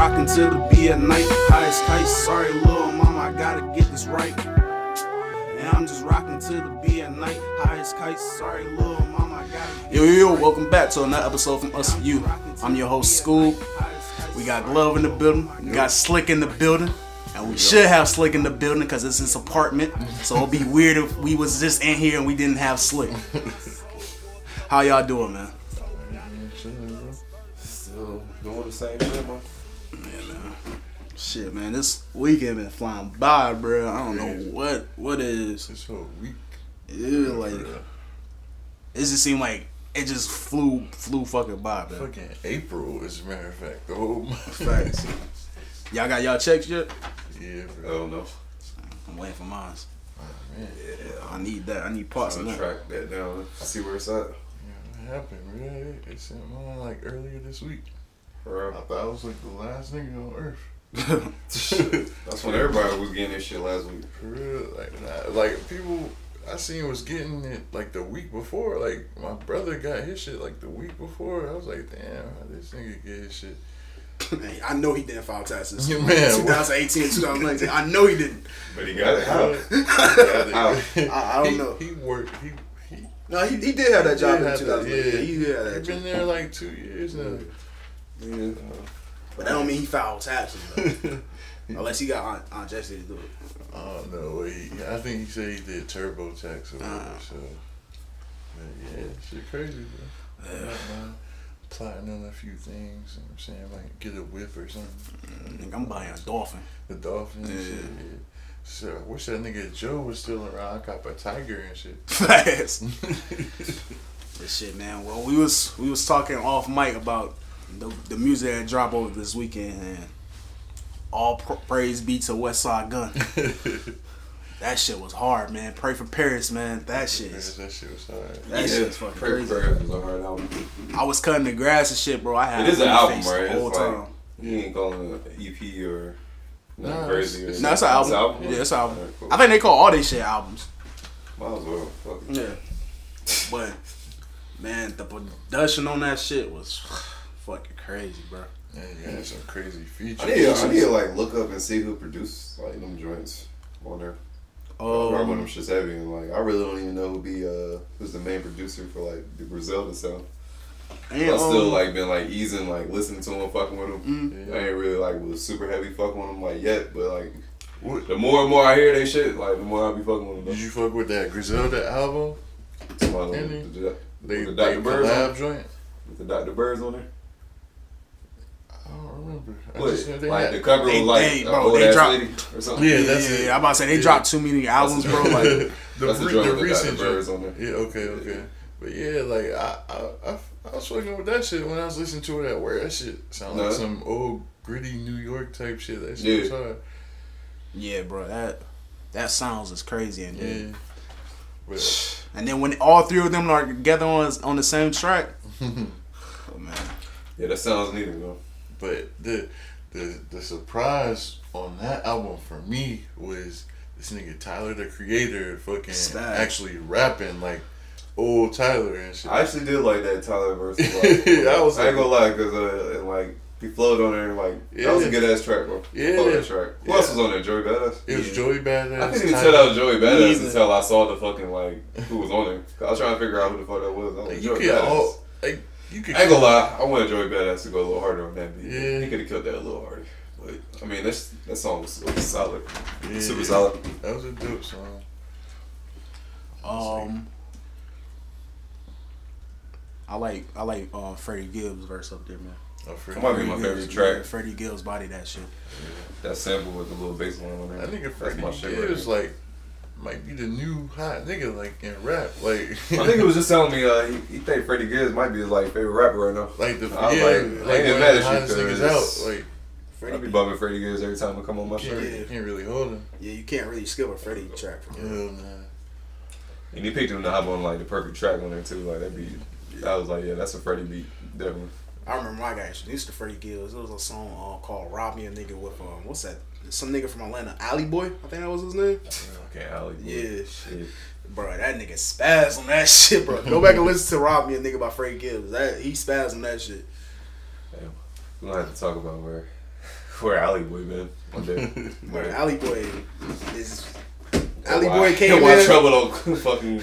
rocking till the be at night. Highest kite, sorry, little mama, I gotta get this right. And I'm just rocking till the be at night. Highest kite, sorry, little mama, I gotta Yo, yo, yo, welcome back to another episode from Us and You. I'm your host, Scoob. We got Glove in the building, we got Slikk in the building. And we should have Slikk in the building because it's his apartment. So it'd be weird if we was just in here and we didn't have Slikk. How y'all doing, man? Still doing the same thing, man. Man. Shit, man, this weekend been flying by, bro. I don't know what what is. it is. This whole week. Yeah, like it just seemed like it just flew flew fucking by, man. Fucking April, as a matter of fact. The whole month. Facts. Y'all got y'all checks yet? Yeah, I don't know. I'm waiting for mine. Oh, man, I need that. I need parts I'm of gonna that. track that down. See where it's at. yeah, what happened, man? They sent mine like earlier this week. Bro. I thought I was like the last nigga on earth. That's when everybody was getting this shit last week. For real. Like, nah, like people I seen was getting it like the week before. Like, my brother got his shit like the week before. I was like, damn, how this nigga get his shit? Man, I know he didn't file taxes. Yeah, man. 2018 2019. I know he didn't. But he got it. How? How? I- I don't he, know. He worked. He he No, he, he did have that job in have that, 2019. yeah. he did have he that been there like two years now. Yeah. Uh, But that don't mean he filed taxes. Unless he got Aunt, Aunt Jessie to do it. I don't know. He, I think he said he did TurboTax or whatever. Ah. so, but yeah, shit crazy, bro. Yeah. Plotting on a few things. You know what I'm saying like get a whip or something. Nigga, I'm buying a dolphin. The dolphin Yeah. shit. Yeah. So I wish that nigga Joe was still around. I cop a tiger and shit. Fast. But shit, man. Well, we was we was talking off mic about the, the music that dropped over this weekend, and all pr- praise be to Westside Gunn. That shit was hard, man. Pray for Paris, man. That shit. Man, Is, that shit was hard. that shit's fucking Prayer crazy. Prayer was a hard album. I was cutting the grass and shit, bro. I had It is an album, face right? the whole It's like- time. He ain't calling it an EP or nothing Nah, crazy. Or it's- No, it's an album. It's Yeah, it's an album. Alright, cool. I think they call all these shit albums. Might as well. Fuck. Yeah. But man, the production on that shit was fucking crazy, bro. Yeah, you had some crazy features. I need, to- I need to like look up and see who produced like them joints on there. Oh, when them Um, shit's heavy and like I really don't even know who be uh who's the main producer for like the Griselda sound. and, I still um, like been like easing like listening to him, fucking with him. mm, I ain't really like was super heavy fucking with him like yet, but like What, the more and more I hear they shit, like the more I be fucking with them. did you fuck with that Griselda album? Though. Any? With the, They, with the they Dr. Birds collab joint? with the Dr. Birds on there. I. I What? just Like the cover They- was like they- bro, old they ass dropped- lady or something. Yeah, yeah, that's yeah, yeah. I'm about to say they Yeah. dropped too many albums, bro. Like, the, That's the re- the the recent Dr. Birds on there. Yeah, okay, okay. But yeah, like I, I, I, I was fucking with that shit when I was listening to it at work. That shit sound like some old gritty New York type shit. That shit Yeah. was hard. yeah, bro, that that sounds is crazy, and Yeah. then But and then when all three of them are together on on the same track, oh man, Yeah, that sounds needed though. But the the the surprise on that album for me was this nigga Tyler the Creator fucking Spaz. actually rapping like old Tyler and shit. I actually did like that Tyler verse. Like, I was I ain't like- gonna lie, cause uh, like he flowed on there, and, like that was a good ass track, bro. Yeah. Fuck that track. Who Yeah. else was on there? Joey Badass. it was Yeah. Joey Badass. I couldn't even Tyler- tell that was Joey Me Badass either. until I saw the fucking like who was on there. I was trying to figure out who the fuck that was. I was like, Like, you Joey could Badass. all like you could I ain't gonna lie, I wanted Joey Badass to go a little harder on that beat. Yeah. He could have killed that a little harder. But I mean, that's that song was, was solid, Yeah. super solid. That was a dope song. um. I like I like uh, Freddie Gibbs verse up there, man. Oh, for That might be my Freddie favorite Gibbs, track. yeah, Freddie Gibbs body that shit. That sample with the little bass line on there. That nigga That's Freddie my shit right Gibbs like might be the new hot nigga like in rap. Like I think it was just telling me uh, he, he think Freddie Gibbs might be his like favorite rapper right now. like the I was yeah, like, I like, ain't one even of mad the at you hottest niggas 'cause out. Like I be bumming Freddie Gibbs every time I come on my can't, show. Yeah. can't really hold him. Yeah, you can't really skip a Freddie track. From Hell him. nah. And he picked him to hop on like the perfect track on there too. Like that beat, I was like, yeah, that's a Freddie beat, definitely. I remember when I got introduced to Freddie Gibbs. It was a song uh, called "Rob Me a Nigga" with um, what's that? Some nigga from Atlanta, Alley Boy. I think that was his name. Okay, Alley Boy. Yeah, Shit. bro, that nigga spaz on that shit, bro. Go back and listen to "Rob Me a Nigga" by Frank Gibbs. That he spaz on that shit. Damn. We gonna have to talk about where Where Alley Boy been? One day. But Alley Boy is Alley Boy came in. trouble don't fucking.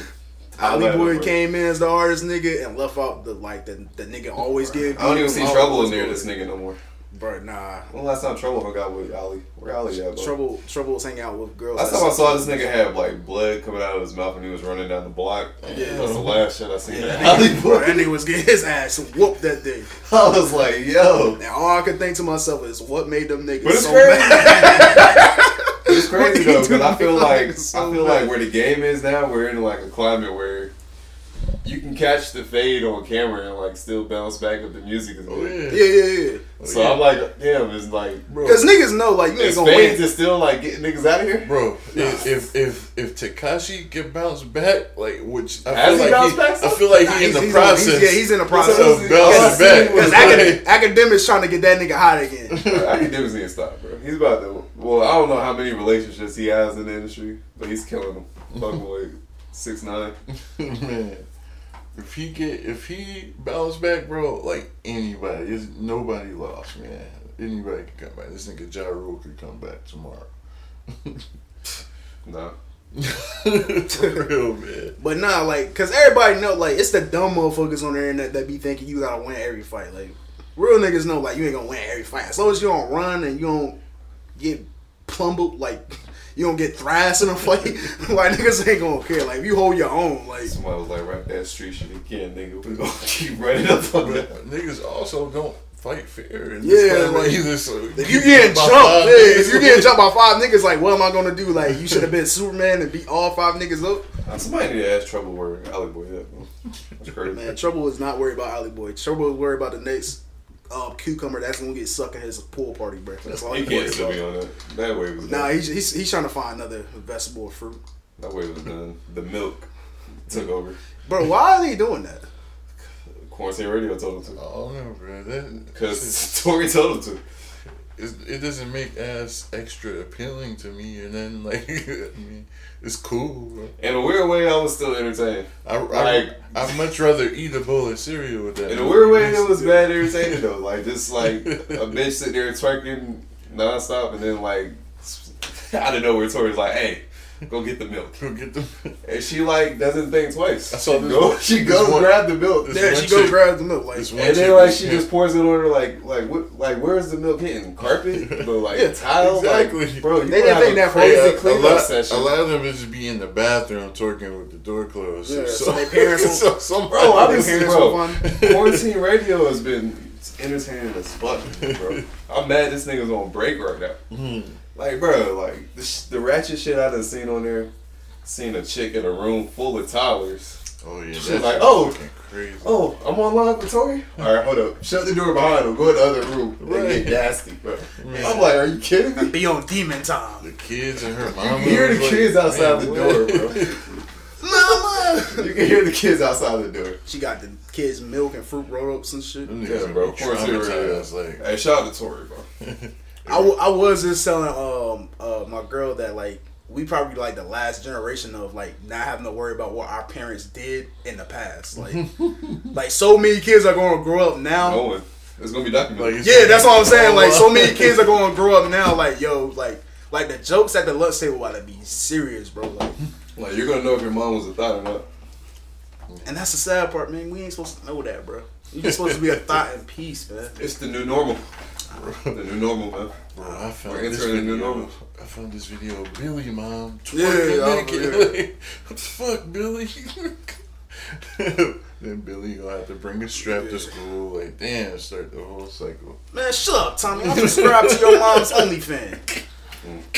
Alley Boy came in as the hardest nigga and left out the like the, the nigga always get. I don't even see trouble in there. This nigga no more. Bro, nah. When last time Trouble hung out with Ali? Where Ali at, bro? Trouble, trouble was hanging out with girls. Last that time I saw this nigga have like blood coming out of his mouth when he was running down the block. Yeah. That's the last shit I seen. Yeah, that Ali nigga, bro, Boy. that nigga was getting his ass whooped that day. I was like, yo. And all I could think to myself is, what made them niggas But it's so crazy. mad? It's crazy though, because I feel like So I feel bad. like where the game is now, we're in like a climate where you can catch the fade on camera and like still bounce back if the music is Oh good. yeah, Yeah, yeah, yeah. So I'm like, damn, it's like, bro. Because niggas know, like, you ain't gonna fades win. is still like getting niggas out of here. Bro, if if if, if Tekashi can bounce back, like which I Has feel he like he, back I feel like Nah, he in the he's on- he's- process. yeah, he's in the process of of All I bouncing back. Because like- acad- Akademiks trying to get that nigga hot again. Akademiks need to stop, bro. He's about to. Well, I don't know how many relationships he has in the industry, but he's killing them. Fucking boy, six nine. Man, if he get if he bounce back, bro, like anybody, is nobody lost, man. Anybody can come back. This nigga Ja Rule could come back tomorrow. Nah. For real, man. But nah, like, cause everybody know, like, it's the dumb motherfuckers on the internet that be thinking you gotta win every fight. Like, real niggas know, like, you ain't gonna win every fight. As long as you don't run and you don't get plumbled, like, you don't get thrashed in a fight, like, niggas ain't gonna care. Like, if you hold your own, like, Somebody was like, rap that street shit again, nigga. We gonna keep running up on that. Niggas also don't fight fair. In Yeah, this like, either. So if you getting jumped, yeah, if you getting jumped by five niggas, like, what am I gonna do? Like, you should have been Superman and beat all five niggas up. Nah, Somebody need to ask Trouble where Alley Boy at. That's crazy. Man, Trouble is not worried about Alley Boy. Trouble is worried about the next uh, cucumber that's gonna get sucked in his pool party, breakfast. That's all He he can't still be on that. That wave was Nah, done. he's, he's he's trying to find another vegetable or fruit. That way was done. The milk took over. Bro, why are they doing that? Quarantine Radio told him to. don't know, bro. Because Tory told him to. it, it doesn't make ass extra appealing to me, and then like I mean, it's cool. Bro. In a weird way, I was still entertained. I, I Like- I'd much rather eat a bowl of cereal with that. In a weird way, it was bad entertaining though. Like just like a bitch sitting there twerking nonstop, and then like out of nowhere, Tory's like, "Hey, go get the milk," Go get them. and she like doesn't think twice. I saw she this go, she goes one- grab the milk, this There, one she go grab the milk. Like, and then like she just pours it on her like like what like where's the milk hitting carpet, but like Yeah, tile, exactly. like, bro. You They didn't think that crazy a, cleanup lot, session. a lot of them just be in the bathroom twerking with the door closed. Yeah, so they parents will- so somebody, Bro, They obviously, parents bro. will find- Quarantine radio has been entertaining as fuck, bro. I'm mad this nigga's on break right now. Hmm. Like, bro, like the, sh- the ratchet shit I done seen on there. Seen a chick in a room full of toddlers. Oh yeah, She's that's like, oh. crazy. Oh, I'm on live with Tory. All right, hold up. Shut the door behind him. Go in the other room. They Right. get nasty, bro. Man. I'm like, are you kidding me? be on demon time. The kids and her You mama. can hear the was kids outside man, the door, bro. Mama! You can hear the kids outside the door. She got the kids milk and fruit roll ups and shit. Them niggas Yeah, bro. be Quarantine radio. traumatized. Like, Hey, shout out to Tory, bro. I, w- I was just telling um uh my girl that like we probably like the last generation of like not having to worry about what our parents did in the past. Like like so many kids are gonna grow up now. No. It's gonna be documented. Like, Yeah, that's what I'm saying. Like so many kids are gonna grow up now. Like yo, like like the jokes at the lunch table about to be serious, bro. Like, Like you're gonna know if your mom was a thought or not. and that's the sad part, man. We ain't supposed to know that, bro. You just supposed to be a thought in peace, man. It's the new normal. The new normal, man. Bro, I found We're this entering a new video. normal. I found this video Billy, mom. Yeah, twerking naked. yeah. Like, what the fuck, Billy? then Billy gonna have to bring a strap Yeah. to school. Like, damn, start the whole cycle. Man, shut up, Tommy. I'm subscribed to your mom's OnlyFans.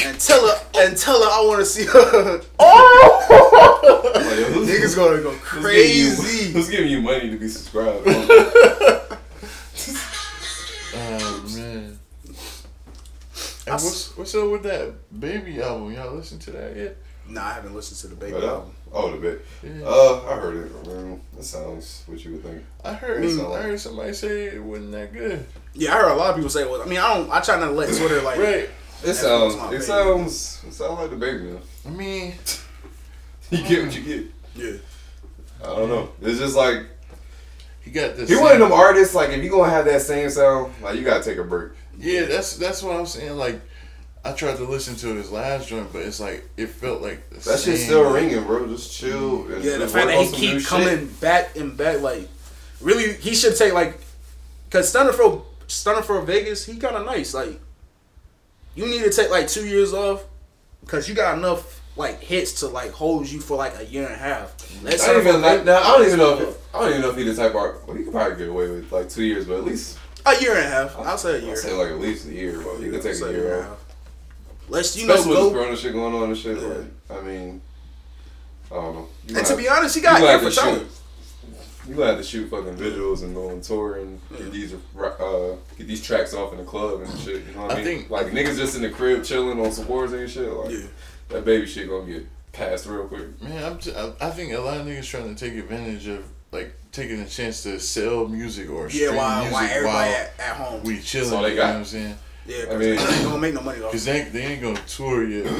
And tell her, and tell her I want to see her. Oh, Like, yo, who's, niggas gonna go who's giving you- crazy. Who's giving you money to be subscribed? And what's what's up with that baby album? Y'all listen to that yet? Nah, I haven't listened to the baby But, uh, album. oh, the baby. Yeah. Uh, I heard it. Man, that sounds what you would think. I heard Mm. I heard somebody say it wasn't that good. Yeah, I heard a lot of people say. Well, I mean, I don't. I try not to let Twitter like. Right. It sounds. It baby. sounds. It sounds like the baby. Man. I mean, You get what you get. Yeah. I don't know. It's just like he got this. He one of them artists. Like if you gonna have that same sound, like you gotta take a break. Yeah, that's that's what I'm saying. Like, I tried to listen to his last joint, but it's like it felt like the That same, shit's still like- ringing, bro. Just chill. And Yeah, the fact that he some new keep shit. coming back and back, like really, he should take like, cause Stunner for Stunner for Vegas, he kind of nice. Like, you need to take like two years off, cause you got enough like hits to like hold you for like a year and a half. Let's I don't even like. Ve- Now, I don't even know if I don't even know if he the type of art. Well, he could probably get away with like two years, but at least a year and a half. I'll say a year. I'll say like at least a year. Bro. You could take a a year and a off. half. Let's you know Especially with this go. corona shit going on and shit. Yeah. Like, I mean, I don't know. You And gonna to be honest, he you got gonna for to talent. shoot. You gonna have to shoot fucking visuals and go on tour and get these uh get these tracks off in the club and shit. You know what I, I mean? think- like niggas just in the crib chilling on some boards and shit. Like Yeah. that baby shit gonna get passed real quick. Man, I'm t- I I think a lot of niggas trying to take advantage of like taking a chance to sell music or Yeah, stream while, music while everybody while at, at home. we chilling. all they you got. know what I'm saying? yeah, I I mean- mean, ain't gonna make no money off. Cause they, ain't- they ain't gonna tour yet.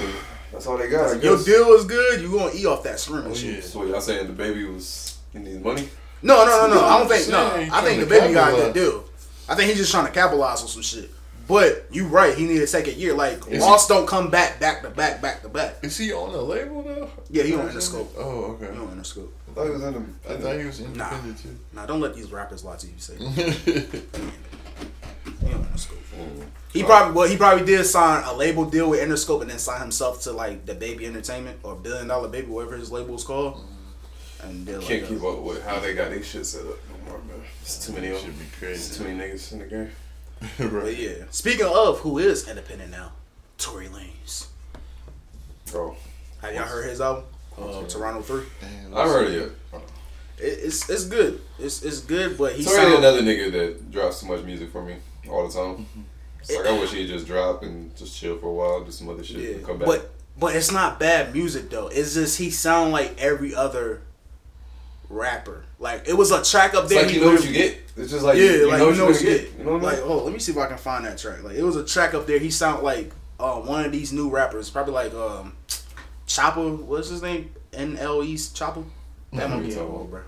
That's all they got. I Your guess. deal is good. You gonna eat off that stream Oh, and shit. yeah. So y'all saying the baby was he needs money? No, no, no, no. No, I don't think. No, I think the to baby got a good deal. I think he's just trying to capitalize on some shit. But you right. He need to take a year. Like Is Ross don't come back back to back back to back. Is he on the label though? Yeah, he Or on is the it- scope. Oh, okay. You know, in the scope. I thought he was in the. I thought he was independent Nah, don't let these rappers lie to you. Say he on the scope. Mm. He probably well, he probably did sign a label deal with Interscope and then sign himself to like the Baby Entertainment or Billion Dollar Baby, whatever his label is called. And did like Can't a- keep up with how they got their shit set up no more, man. It's too many of. Should be It's too many niggas in the game. But yeah. Speaking of who is independent now, Tory Lanez. Bro, Have y'all heard his album? Uh, Toronto Three. Damn, I heard it. It, it's it's good. It's it's good, but He's already sound, another nigga that drops too much music for me all the time. It's like I wish he'd just drop and just chill for a while, do some other shit, yeah. and come back. But but it's not bad music though. It's just he sound like every other rapper. Like it was a track up it's there. like he you know what you get. It's just like yeah, you, you like know you what know you're what gonna you get. get. You know what I Like oh, let me see if I can find that track. Like it was a track up there. He sound like uh, one of these new rappers, probably like um, Choppa. What's his name? N L E Choppa. That might be Mhm. old, bro.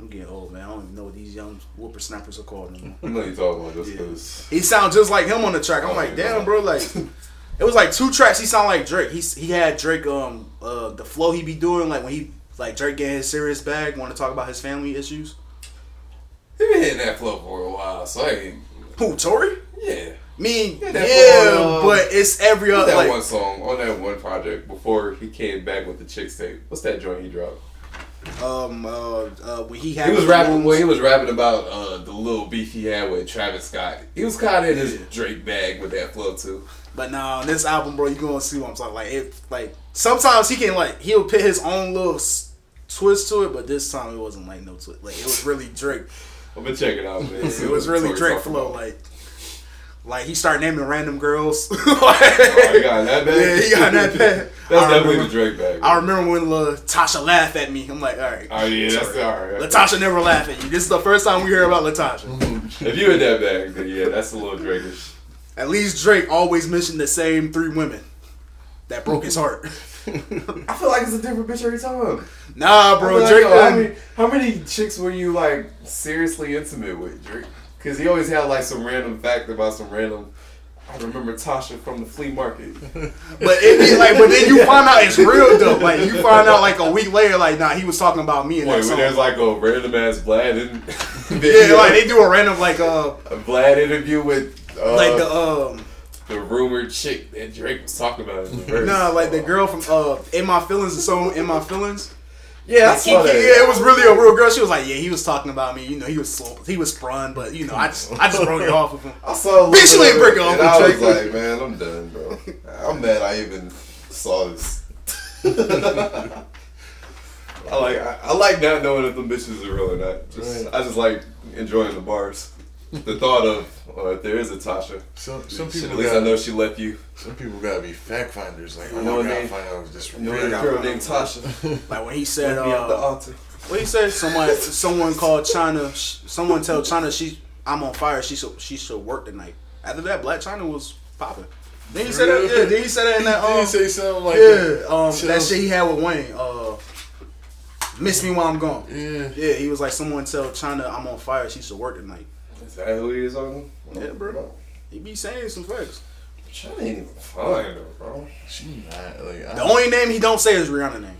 I'm getting old, man. I don't even know what these young whippersnappers are called anymore. I know you talking about just Yeah. He sounds just like him on the track. I'm Oh, like, yeah. damn, bro. Like, it was like two tracks. He sound like Drake. He he had Drake um uh the flow he be doing like when he like Drake getting his serious bag, want to talk about his family issues. He been hitting that flow for a while, so I ain't. Who Tory? Yeah. Me, Yeah, yeah, um, but it's every other that like one song on that one project before he came back with the Chixtape? What's that joint he dropped? um uh, uh when he had He was rapping. Well, he was rapping about uh, the little beef he had with Travis Scott. He was kind of in his. Drake bag with that flow too. But now on this album, bro, you gonna see what I'm talking. Like it, like sometimes he can like he'll put his own little s- twist to it, but this time it wasn't like no twist. Like it was really Drake. I'm gonna check it out, man. It was really Drake flow. about. Like, like he started naming random girls. Oh, he got that bag. Yeah, he got that bag. That's I definitely remember- the Drake bag. I remember when Latasha laughed at me. I'm like, all right. Oh yeah, that's all right. Latasha never laughed at you. This is the first time we hear about Latasha. If you in that bag, then yeah, that's a little Drakeish. At least Drake always mentioned the same three women that broke his heart. I feel like it's a different bitch every time. Nah, bro, I feel like, Drake. yo, how, many, how many chicks were you like seriously intimate with, Drake? Because he always had like some random fact about some random. I remember Tasha from the flea market. But it be like, but then you find out it's real though. Like you find out like a week later, like nah, he was talking about me And Wait, when there's like a random ass Vlad in, yeah, like they do a random like uh a Vlad interview with uh, like the um the rumored chick that Drake was talking about in the verse. nah like the girl from uh in my feelings the song in my feelings. Yeah, I Like, saw that. yeah, it was really a real girl. She was like, yeah, he was talking about me. You know, he was slow, he was sprung, but you know, I just I just broke it off with him. I saw a Bitch, you ain't bit break of off and I was like, man, I'm done, bro. I'm mad I even saw this. I like I, I like not knowing if the bitches are real or not. Just, Right. I just like enjoying the bars. The thought of uh, if there is a Tasha, Some some people at least I gotta, know she left you. some people gotta be fact finders. Like, You oh, know I what gotta find out if this You know real. girl named Tasha. Like when he said, Left the uh, altar. what he said, someone someone called China, someone tell China she I'm on fire. She should she should work tonight. After that, Blac Chyna was popping. Then he said that. Yeah, then he said that in that. Did he Um, say something like that? yeah, um, Chill. that shit he had with Wayne. Uh, Miss me while I'm gone. Yeah. Yeah, he was like, someone tell China I'm on fire. She should work tonight. Is that who he is on? Yeah, bro. He be saying some facts. Chyna ain't even fine though, bro. She not like I, The only name he don't say is Rihanna name.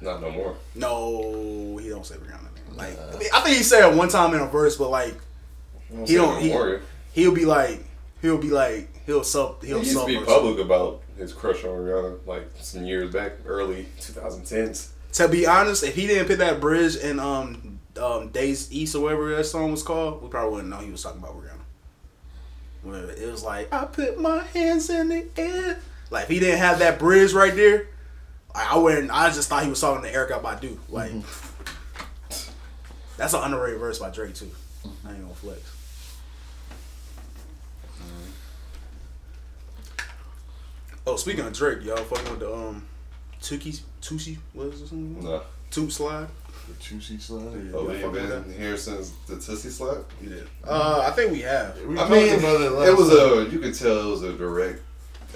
Not no more. No, he don't say Rihanna name. Like I, mean, I think he said it one time in a verse, but like don't He don't- he- more. he'll be like he'll be like he'll sub he'll he'll used to be public about his crush on Rihanna, like some years back, early 2010s. To be honest, if he didn't put that bridge in um um Days East or whatever that song was called, we probably wouldn't know he was talking about Rihanna. When it was like I put my hands in the air. Like if he didn't have that bridge right there, like, I wouldn't. I just thought he was talking to Erykah Badu. Like that's an underrated verse by Drake too. I ain't gonna flex. Oh, speaking of Drake, y'all fucking with the um Tuki Tusi, what is this one? Nah. Toot slide. The Toosie Slide. Oh, Y'all we ain't fucking with been here since the Tootsie Slap? Yeah. Uh, I think we have. We I mean, about it last it was time. a, you could tell it was a direct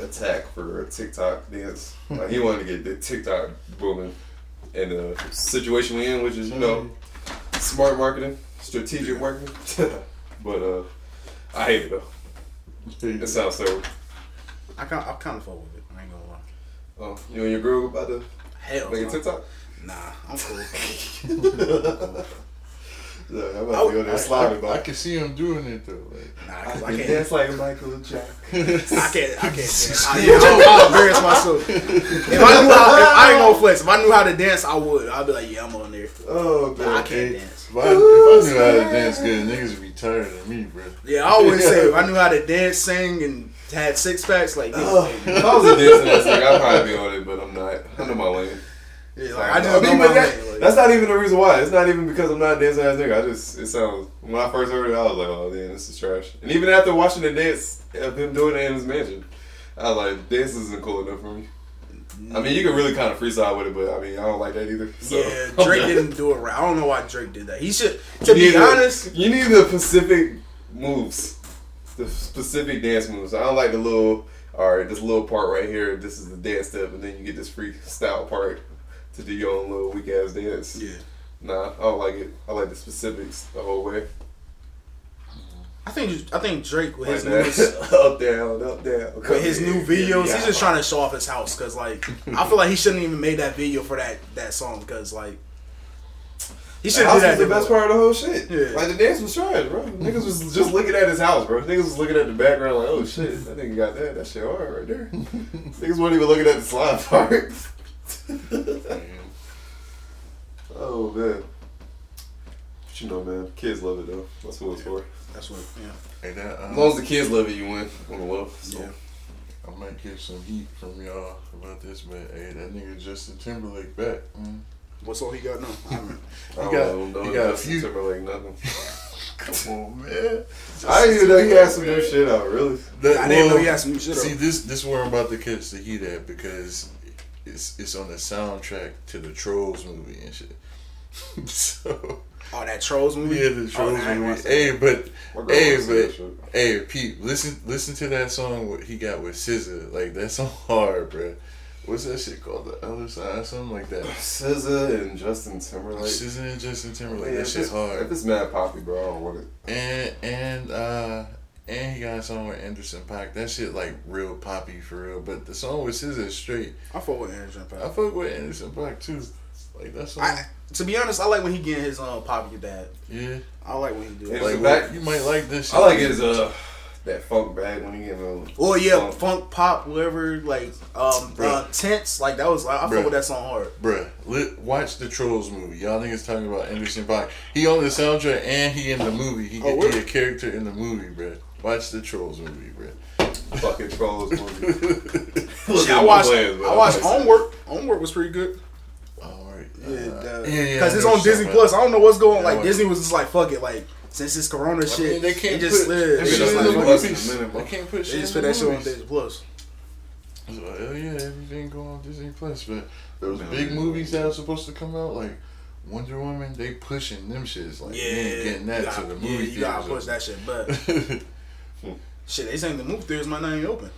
attack for a TikTok dance. Like, he wanted to get the TikTok booming in the situation we in, which is, you know, smart marketing, strategic marketing. but, uh, I hate it though. It sounds so, I kind I kind of fuck with it. I ain't gonna lie. oh, you and your girl about to Hell, make a no. TikTok? Nah, I'm cool. Yeah, I'm about to go there I, sliding, I, I can see him doing it though. Like, Nah, cause I I can't. dance like Michael Jackson. I can't. I can't dance. I, yeah, I'll, I'll embarrass myself. If I knew how, if I ain't gonna flex. If I knew how to dance, I would. I'd be like, yeah, I'm on there. Oh, But I can't dance. if I, if I knew how to dance good, niggas would be tired of me, bro. Yeah, I always say if I knew how to dance, sing, and had six packs, like, yeah, If I was a dancing ass nigga, I'd probably be on it, but I'm not. I know my lane. Yeah, like, I just I mean, but that- like- that's not even the reason why. It's not even because I'm not a dancing ass nigga. I just it sounds when I first heard it, I was like, oh damn, this is trash. And even after watching the dance of him doing it in his mansion, I was like, dance isn't cool enough for me. I mean, you can really kind of freestyle with it, but I mean, I don't like that either. So. yeah, Drake didn't do it right. I don't know why Drake did that. He should, to be You the- honest, you need the specific moves, the specific dance moves. I don't like the little. All right, this little part right here. This is the dance step, and then you get this freestyle part to do your own little weak ass dance. yeah. Nah, I don't like it. I like the specifics the whole way. I think I think Drake with his Like new up down, up down. with his new videos, he's just trying to show off his house. Cause like I feel like he shouldn't even made that video for that that song. Cause like he should do that. was the best part of the whole shit. Yeah. Like the dance was trash, bro. Niggas was just looking at his house, bro. Niggas was looking at the background like, oh shit, that nigga got that. That shit hard right there. Niggas weren't even looking at the slide part. oh man. But you know, man, kids love it though. That's what it's for. That's what. Yeah. Hey, that, As um, long as the kids love it, you win on the love. So. Yeah. I might get some heat from y'all about this, but hey, that nigga Justin Timberlake back. Man. What song he got now? I don't. I got- know, he don't got a Justin few- Timberlake nothing. Come on, man. I didn't even know he had some new shit out. Really? That- I didn't know he had some new shit See, up. this this where I'm about to catch the heat at because it's it's on the soundtrack to the Trolls movie and shit. so Oh, that Trolls movie. yeah, the Oh, Trolls ain't movie. Hey, but hey, wants to see that but hey, Pete, listen listen to that song what he got with SZA. Like that song hard, bro. What's that shit called? The other side, something like that. SZA and Justin Timberlake. SZA and Justin Timberlake. That if shit it's- hard. If it's mad poppy, bro, I don't want it. And and uh and he got a song with Anderson Paak. That shit like real poppy for real. But the song with SZA is straight. I fuck with Anderson I fuck with Anderson Paak too. Like that song. I, to be honest, I like when he get his um poppy dad. yeah. I like when he do. It. Like Anderson what- Paak? you might like this. Shit. I like his uh that funk bag when he get a Or yeah, funk. funk pop, whatever. Like um, uh, Tints. Like that was. I, I fuck with that song hard. Bruh, lit, watch the Trolls movie. Y'all niggas talking about Anderson Paak. He on the soundtrack and he in the movie. He, Oh, he a character in the movie, bruh. Watch the Trolls movie, bruh. fucking trolls movie. Shit, I watched. I watched Homework. Homework was pretty good. Alright. Yeah, uh, because I it's on Disney you're Plus. I don't know what's going. Yeah, like Disney was just like fuck it. Like since it's Corona shit, mean, they can't just put- yeah, they they just, on talking the about they bus movies. in a minute. They can't put shit just put that shit on. Disney Plus. So, hell yeah, everything go on Disney Plus. But those Man, big movies that are supposed to come out, like Wonder Woman, they pushing them shits. Like, Yeah, ain't getting that you to gotta- the yeah, movie you gotta push that shit. But shit, they saying the movie theaters might not even open.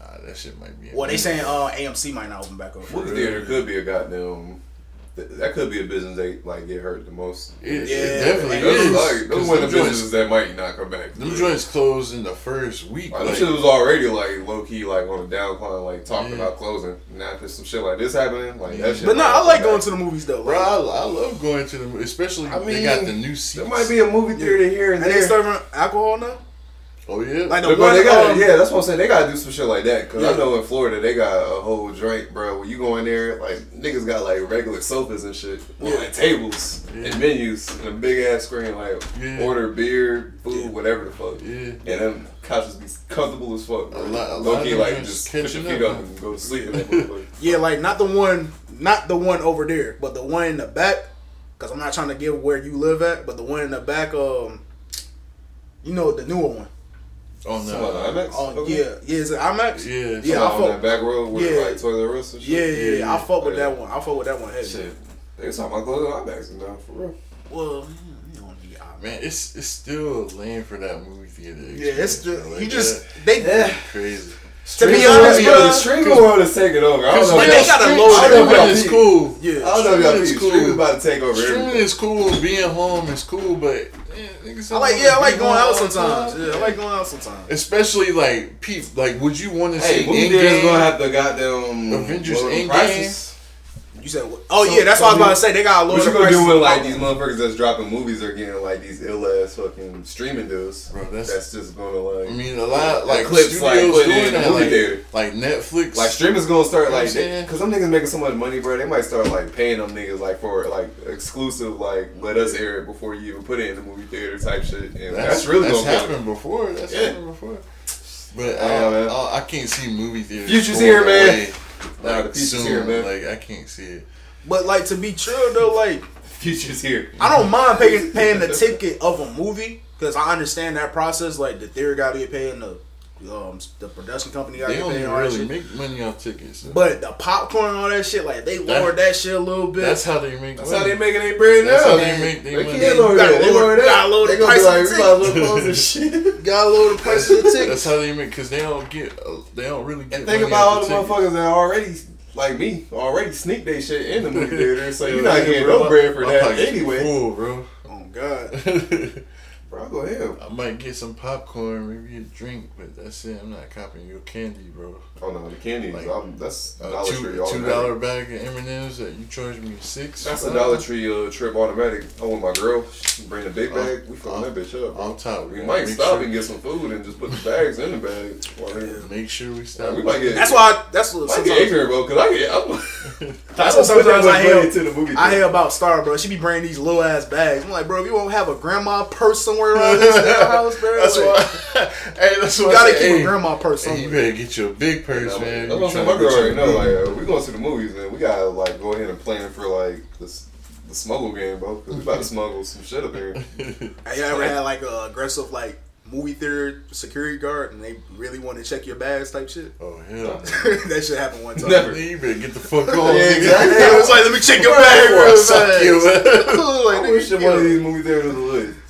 Nah, that shit might be. Well, they saying uh AMC might not open back up. Movie theater could be a goddamn th- that could be a business they like get hurt the most. It, Yeah, it definitely Those, is. like, those 'cause were the them joints- businesses that might not come back. Them joints closed in the first week. Like, Like, them shit was already like low key, like on a downcline, like talking Yeah. about closing. Now if there's some shit like this happening, like that shit. But no, might I come like back. going to the movies though. bro, Like, I, I love going to the especially I they got the new seats. There might be a movie theater here and and they serving alcohol now. Oh yeah, Like But, one, they got um, yeah, that's what I'm saying. They gotta do some shit like that because Yeah. I know in Florida they got a whole joint, bro. When you go in there, like niggas got like regular sofas and shit, Yeah. like tables Yeah. and menus and a big ass screen, like order beer, food, whatever the fuck. yeah. And them couches be comfortable as fuck. Bro. A lot- a lot of like just put your feet up, up and go to sleep in that motherfucker. Yeah, like not the one, not the one over there, but the one in the back. Cause I'm not trying to give where you live at, but the one in the back, um, you know the newer one. Oh the no, IMAX? Oh Okay. yeah, yeah, is it IMAX? yeah, Yeah, I fuck- that back road with yeah. like Toilet Roast and shit. Yeah, yeah, yeah. I Yeah. fuck with Yeah. that one. I fuck with that one heavy. Shit. They was talking about closing IMAX now, for real. Well, you don't need IMAX. man, it's it's still lame for that movie theater. Yeah, it's experience, the, you Like, just that- they. Yeah. crazy. To be honest, bro, the streaming world is taking over. I don't know. Like, they gotta stream- load I don't know if streaming is cool. Yeah, I don't know if y'all Streaming cool. Streaming about to take over Streaming is cool. Being home is cool, but I don't like yeah, I like going home out sometimes. time. Yeah, I like going out sometimes. Especially like peep. Like, would you want to Hey, see movie theaters Endgame? gonna have to goddamn Avengers lower them Endgame? Prices. You said? Oh So- yeah, that's so what I was about to say. They got a lower What you gonna prices. do when like these motherfuckers that's dropping movies are getting like these ill ass fucking streaming deals? Bro, that's- that's just gonna like. I mean, a lot like clips, like, put doing in the that, movie like, theater. like Netflix. Like streaming's gonna start You know like because them niggas making so much money, bro. They might start like paying them niggas like for like exclusive, like let us air it before you even put it in the movie theater type shit. And that's, really that's gonna kill it. happened before. That's Yeah. happened before. But Yeah, uh, man. uh, I can't see movie theaters. Future's going here, man. away, Nah, Like soon, here, man. Like I can't see it. But like to be true though, like Future's here. I don't mind paying paying the ticket of a movie because I understand that process. Like the theater got to get paid and the um the production company got to They get don't paid. even and all that really shit. make money off tickets. so But the popcorn and all that shit, like they That- lowered that shit a little bit. that's how they make. That's money. how they making their bread now. That's how they make their They money. can't lower You gotta that. They lower- lower that. gotta lower the They gonna price be like, of we the might as well close this shit. got a lower the price of the ticket. That's how they make because they don't get. Uh, they don't really get. And think money about all off the motherfuckers that already, like me, already sneak they shit in the movie theater, so you're not getting bro, no bread for my that anyway. Full, bro. Oh God. Bro, go ahead. I might get some popcorn, maybe a drink, but that's it. I'm not copying your candy, bro. Oh no, the candies. Like, um, that's A Dollar two, Tree two automatic. dollar bag of M and M's that you charge me six. That's for? a Dollar Tree uh, trip automatic. Oh, with my girl, she bring the big Uh, bag. We filling uh, that bitch up. Bro. On top, We man. might Make stop sure- and get some food and just put the bags in the bag. While they- Make sure we stop. we might get. That's why. I, that's what. Might get Sometimes, ignorant, bro, because I get. I'm, That's what don't put that sometimes I much hear- to the movie. I theater. hear about Star, bro. She be bringing these little ass bags. I'm like, bro, if you won't have a grandma purse somewhere around this damn house, bro. That's like, why. hey, that's You why. gotta I keep say, a hey, grandma purse Hey, you better get you a big purse, That's man. You I'm saying. tryna My girl already know. Like, uh, we going to the movies, man. we gotta like go ahead and plan for like this the smuggle game, bro. Because we about to smuggle some shit up here. Have you ever had like a aggressive like movie theater security guard and they really want to check your bags type shit? Oh hell. that should happen one time. Never. You better get the fuck on. Yeah, nigga. exactly. It was like, let me check your bag Before I suck you. like, I wish nigga, that one of these movie theaters was. What the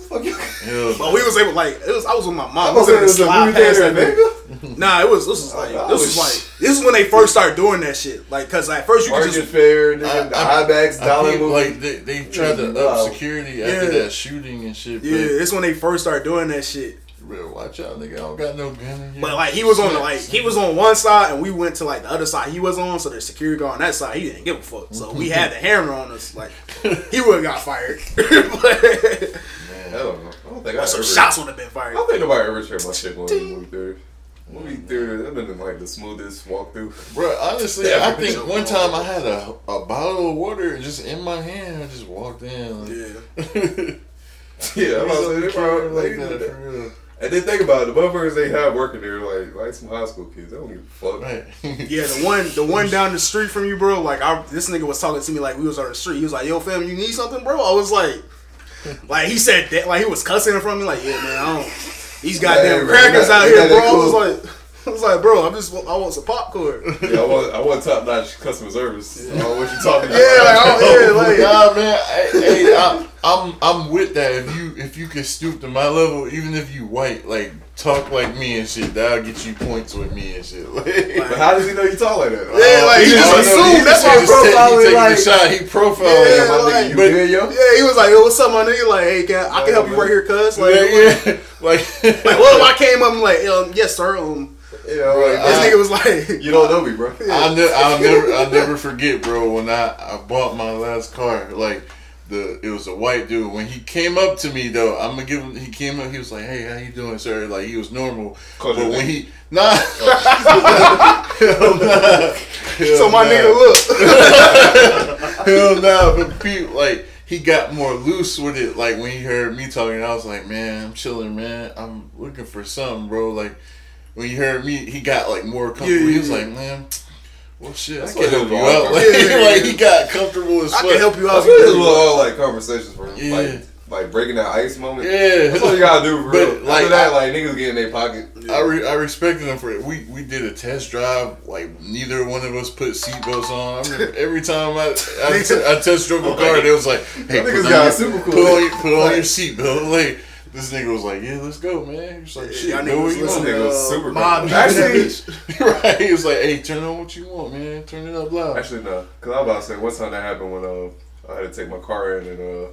fuck you? But oh, we was able like it was. I was with my I mom. was We saying was it able was to a movie slide past theater that. bitch. Vegas. Nah, it was. This was oh, like this was- was like this is when they first started doing that shit. Like, cause at first you could just Fair, I- nigga, the I- IBAX, I Dollar think, movie. like they, they tried to Wow. up security after Yeah. that shooting and shit. But yeah. It's when they first started doing that shit. you better watch out, nigga. I don't got no gun in here. But like he was on the like he was on one side and we went to like the other side he was on, so the security guard on that side he didn't give a fuck. So we had the hammer on us, like he would have got fired. but I don't know. I don't think I some ever. shots would have been I fired. don't think nobody ever tried my shit going to the movie theater. Movie theater, that been like the smoothest walkthrough. Bro, honestly, Yeah, I think one time I had a, a bottle of water just in my hand. I just walked in. Yeah. Yeah, I'm about to say they like like that that. for real. And then think about it, the motherfuckers they have working there, like like some high school kids. They don't give a fuck. Right. Yeah, the one the one down the street from you, bro. Like I, this nigga was talking to me like we was on the street. He was like, "Yo, fam, you need something, bro?" I was like, like he said that, like he was cussing in front of me, like, "Yeah, man, I don't." These goddamn Yeah, crackers out here, bro. that I was like, I was like, bro, I'm just I want some popcorn. Yeah, I want I want top notch customer service. I don't know what you talking about. Yeah, like, oh, yeah, like Nah, man. I, hey, I, I'm I'm with that. If you if you can stoop to my level, even if you white, like talk like me and shit, that'll get you points with me and shit. Like, But how does he know you talk like that? Yeah, like, he just Oh, assumed. That's just- why he was ta- he like- the shot. He profiled. Yeah, him. my like- nigga, you but- good, yo? Yeah, he was like, "Yo, what's up, my nigga? Like, hey, can I, I can help you right here, cuz." Like, yeah, yeah. Like, like, well, I came up and like, um, yes, sir. Um, You know, Bro, like, this I- nigga was like, you don't know me, bro. I'll, ne- I'll never, I'll never forget, bro. When I, I bought my last car, like the, it was a white dude. When he came up to me, though, I'm gonna give him. He came up, he was like, "Hey, how you doing, sir?" Like he was normal. Called but when nigga? he, nah, oh. hell nah, Hell so my nah. nigga, look, hell nah. But Pete, like. He got more loose with it. Like when he heard me talking, I was like, "Man, I'm chilling, man. I'm looking for something, bro." Like when he heard me, he got like more comfortable. Yeah, he was yeah. like, "Man, well, shit, I That's can help you was, out." Like, Yeah, yeah, like yeah. he got comfortable as fuck. I fuck. can help you out. That's what these little all like conversations for Yeah. like like breaking that ice moment. Yeah, That's what you gotta do for But, real. like, After that, like niggas get in their pocket. I, re- I respected him for it. We we did a test drive. Like neither one of us put seatbelts on. I remember every time I I, t- I test drove a car, they was like, "Hey, put niggas on, your, super cool. put on your, put on your seatbelt." Like this nigga was like, "Yeah, let's go, man." He was like, "Shit, go where niggas you want." Nigga was uh, super Mob cool. Deep Actually, in right? He was like, "Hey, turn on what you want, man. Turn it up loud." actually no, because I was about to say one time that happened when uh I had to take my car in and uh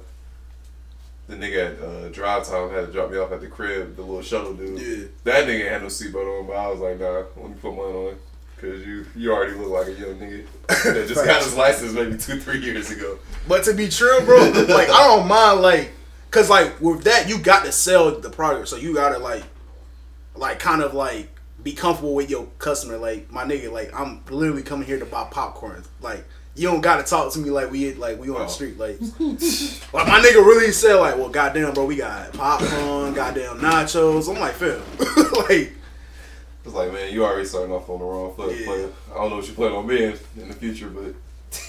the nigga at uh, DriveTime had to drop me off at the crib. The little shuttle dude. Yeah. That nigga had no seatbelt on, but I was like, nah, let me put mine on. Cause you you already look like a young nigga that just got his license maybe two three years ago. But to be true, bro, like I don't mind like cause like with that you got to sell the product. So you gotta like like kind of like be comfortable with your customer. Like my nigga, like I'm literally coming here to buy popcorn. Like you don't gotta talk to me like we like we on Oh. the street. Like like my nigga really said like, well goddamn bro, we got popcorn, goddamn nachos. I'm like, fam. like It's like, man, you already starting off on the wrong foot, Yeah. I don't know what you plan on being in the future, but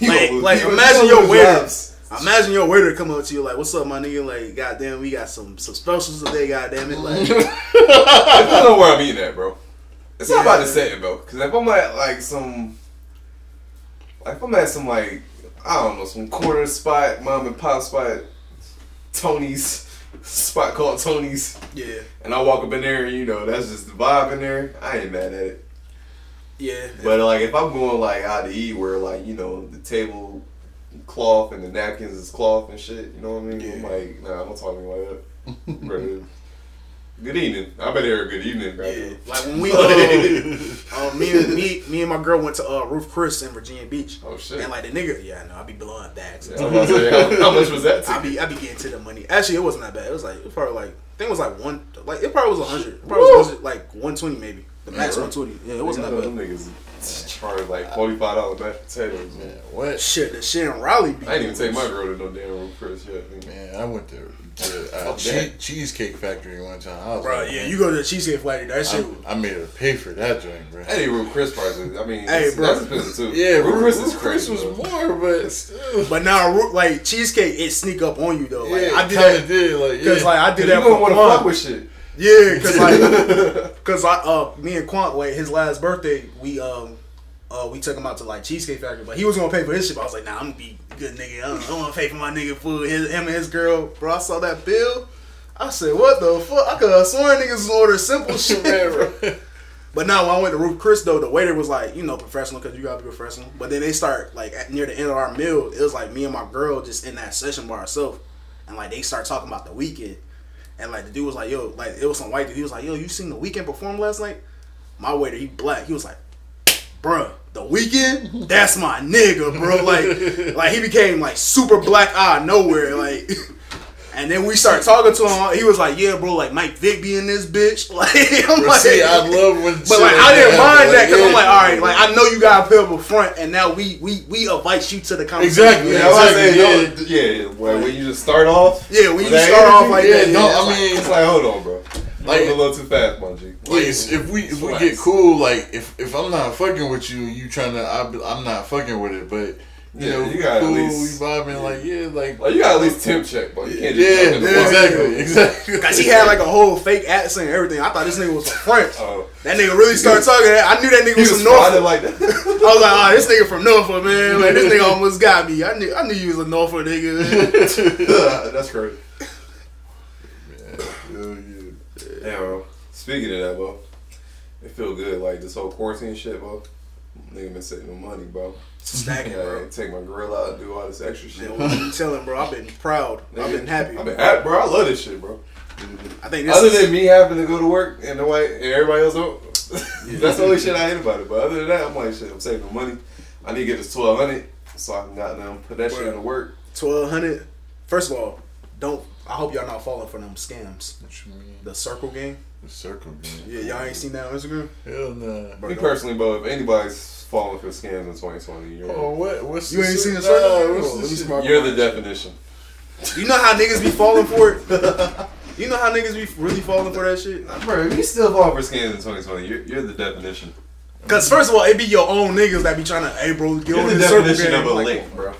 Like- like, imagine your gonna lose waiter. jobs. Imagine your waiter come up to you like, "What's up, my nigga? Like, goddamn, we got some some specials today. Goddamn it, like, I don't know where I'm eating at, bro. It's not about the setting, bro. Because if I'm at like some, like if I'm at some like I don't know some corner spot, mom and pop spot, Tony's spot called Tony's, yeah, and I walk up in there and you know that's just the vibe in there. I ain't mad at it. yeah, But like if I'm going like out to eat where like you know the table cloth and the napkins is cloth and shit, you know what I mean? I'm like, nah, I'm not talking like that. Bro, Good evening. I better hear a good evening, right? yeah. Like when we, uh, uh, me and me, me and my girl went to uh, Ruth Chris in Virginia Beach, Oh shit. and like the nigga, yeah, no, I be blowing bags. Yeah, I was about to say, how, how much was that? I ticket? be I be getting to the money. Actually, it wasn't that bad. It was like it was probably like I think it was like one, like it probably was a hundred. It probably was like one twenty maybe. The max Yeah, one twenty. Yeah, it wasn't that bad. niggas charge like forty five dollars mashed potatoes. Man, what? Shit, the shit in Raleigh. Be I ain't even take my girl to no damn room first yet. nigga. Man, I went to, to uh, che- cheesecake factory one time. I was Bro, like, yeah, man, you go to the cheesecake factory. That shit. I, I made her pay for that joint, bro. That ain't Ruth Chris prices. I mean, Hey, hey, bro. that's expensive too. Yeah, Ruth Chris Chris, is Chris was bro. more, but still. But now, like cheesecake, it sneak up on you though. Like yeah, I did kinda that did like because yeah. like I did that you for gonna want to fuck with shit. Yeah, because like, cause I uh me and Quant, wait, his last birthday, we um uh we took him out to like Cheesecake Factory, but he was gonna pay for his shit. I was like, nah, I'm gonna be good nigga. I don't, I don't wanna pay for my nigga food. His, him and his girl, bro. I saw that bill. I said, what the fuck? I could have sworn niggas order simple shit, bro. But now when I went to Ruth Chris though, the waiter was like, you know, professional because you gotta be professional. But then they start like at, near the end of our meal, it was like me and my girl just in that session by ourselves, and like they start talking about the weekend, and like the dude was like, yo, like it was some white dude. He was like, yo, you seen the Weeknd perform last night? My waiter, he black. He was like, bruh, the Weeknd, that's my nigga, bro. Like, like he became like super black out of nowhere, like. And then we start talking to him. He was like, "Yeah, bro, like Mike Vick be in this bitch." Like, I'm Bro, like, see, I love when. but like I didn't mind that because I'm like, all right, like I know you gotta pay up a front, and now we we we invite you to the conversation. Exactly, Yeah, Yeah, I saying, no, yeah, when, when you just start off. Yeah, when you start off like yeah, that, no, yeah, I it's like- mean- It's like, hold on, bro. Like- Like a little too fast, my G. Like, if we if we get cool, like if if I'm not fucking with you, you trying to, I, I'm not fucking with it. But you Yeah, know, you gotta at least- we vibing, like yeah, like Like you got at least temp check, but you can't just yeah, jump in the yeah, exactly, exactly. Cause he had like a whole fake accent and everything. I thought this nigga was from France. Oh, That nigga really started talking. I knew that nigga he was was from Norfolk. like that. I was like, oh, this nigga from Norfolk, man. Like this nigga almost got me. I knew, I knew you was a Norfolk nigga. Man. That's crazy. Hell yeah. Damn, bro. Speaking of that, bro, it feel good. Like this whole quarantine shit, bro. Nigga been saving no money, bro. Stacking, bro. take my grill out, do all this extra shit. Man, what you telling, bro? I've been proud. I've been happy. I've been happy, bro. I love this shit, bro. I think this Other is, than me having to go to work and the way and everybody else don't, that's the only shit I hate about it. But other than that, I'm like, shit, I'm saving money. I need to get this twelve hundred so I can goddamn put that shit Bro. into work. twelve hundred. First of all, don't. I hope y'all not falling for them scams. What you mean? The circle game. The circle game. Yeah, y'all ain't seen that on Instagram. Hell nah. Me personally, bro, if anybody's falling for scams in 2020, you're, Oh, what? What's You the ain't seen the nah, circle? what's Oh, the let me shit? smart- you're the definition. You know how niggas be falling for it. You know how niggas be really falling for that shit. Bro, if you still fall for scams in 2020, you're, you're the definition. Cause first of all, it be your own niggas that be trying to, hey bro, get You're on the this circle definition game. of a Like, link, bro.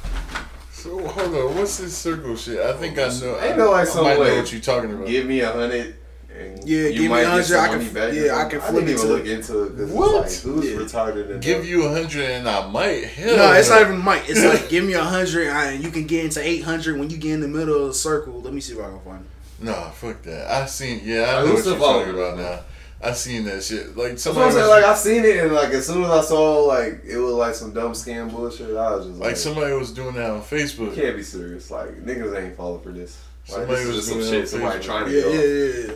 So hold on, what's this circle shit? I think I oh, know. Ain't no, like, I some might know what you're talking about. Give me a hundred. And Yeah, you give me might a get hundred, some I can- money back. yeah, I can I didn't it even to- look into it because What? it's like, who's Yeah. retarded and Give you a hundred and I might. Hell No, it's not even might. It's like give me a hundred and you can get into eight hundred when you get in the middle of the circle. Let me see if I can find it. Nah, fuck that. I seen. Yeah, I know who's what the you're talking about now. I seen that shit. Like somebody, I'm saying. Like I seen it, and like as soon as I saw like it was like some dumb scam bullshit, I was just like, like somebody was doing that on Facebook. you can't be serious. Like niggas ain't falling for this. Like Somebody this was just some shit that on somebody Facebook. trying to Yeah, get yeah, yeah, yeah.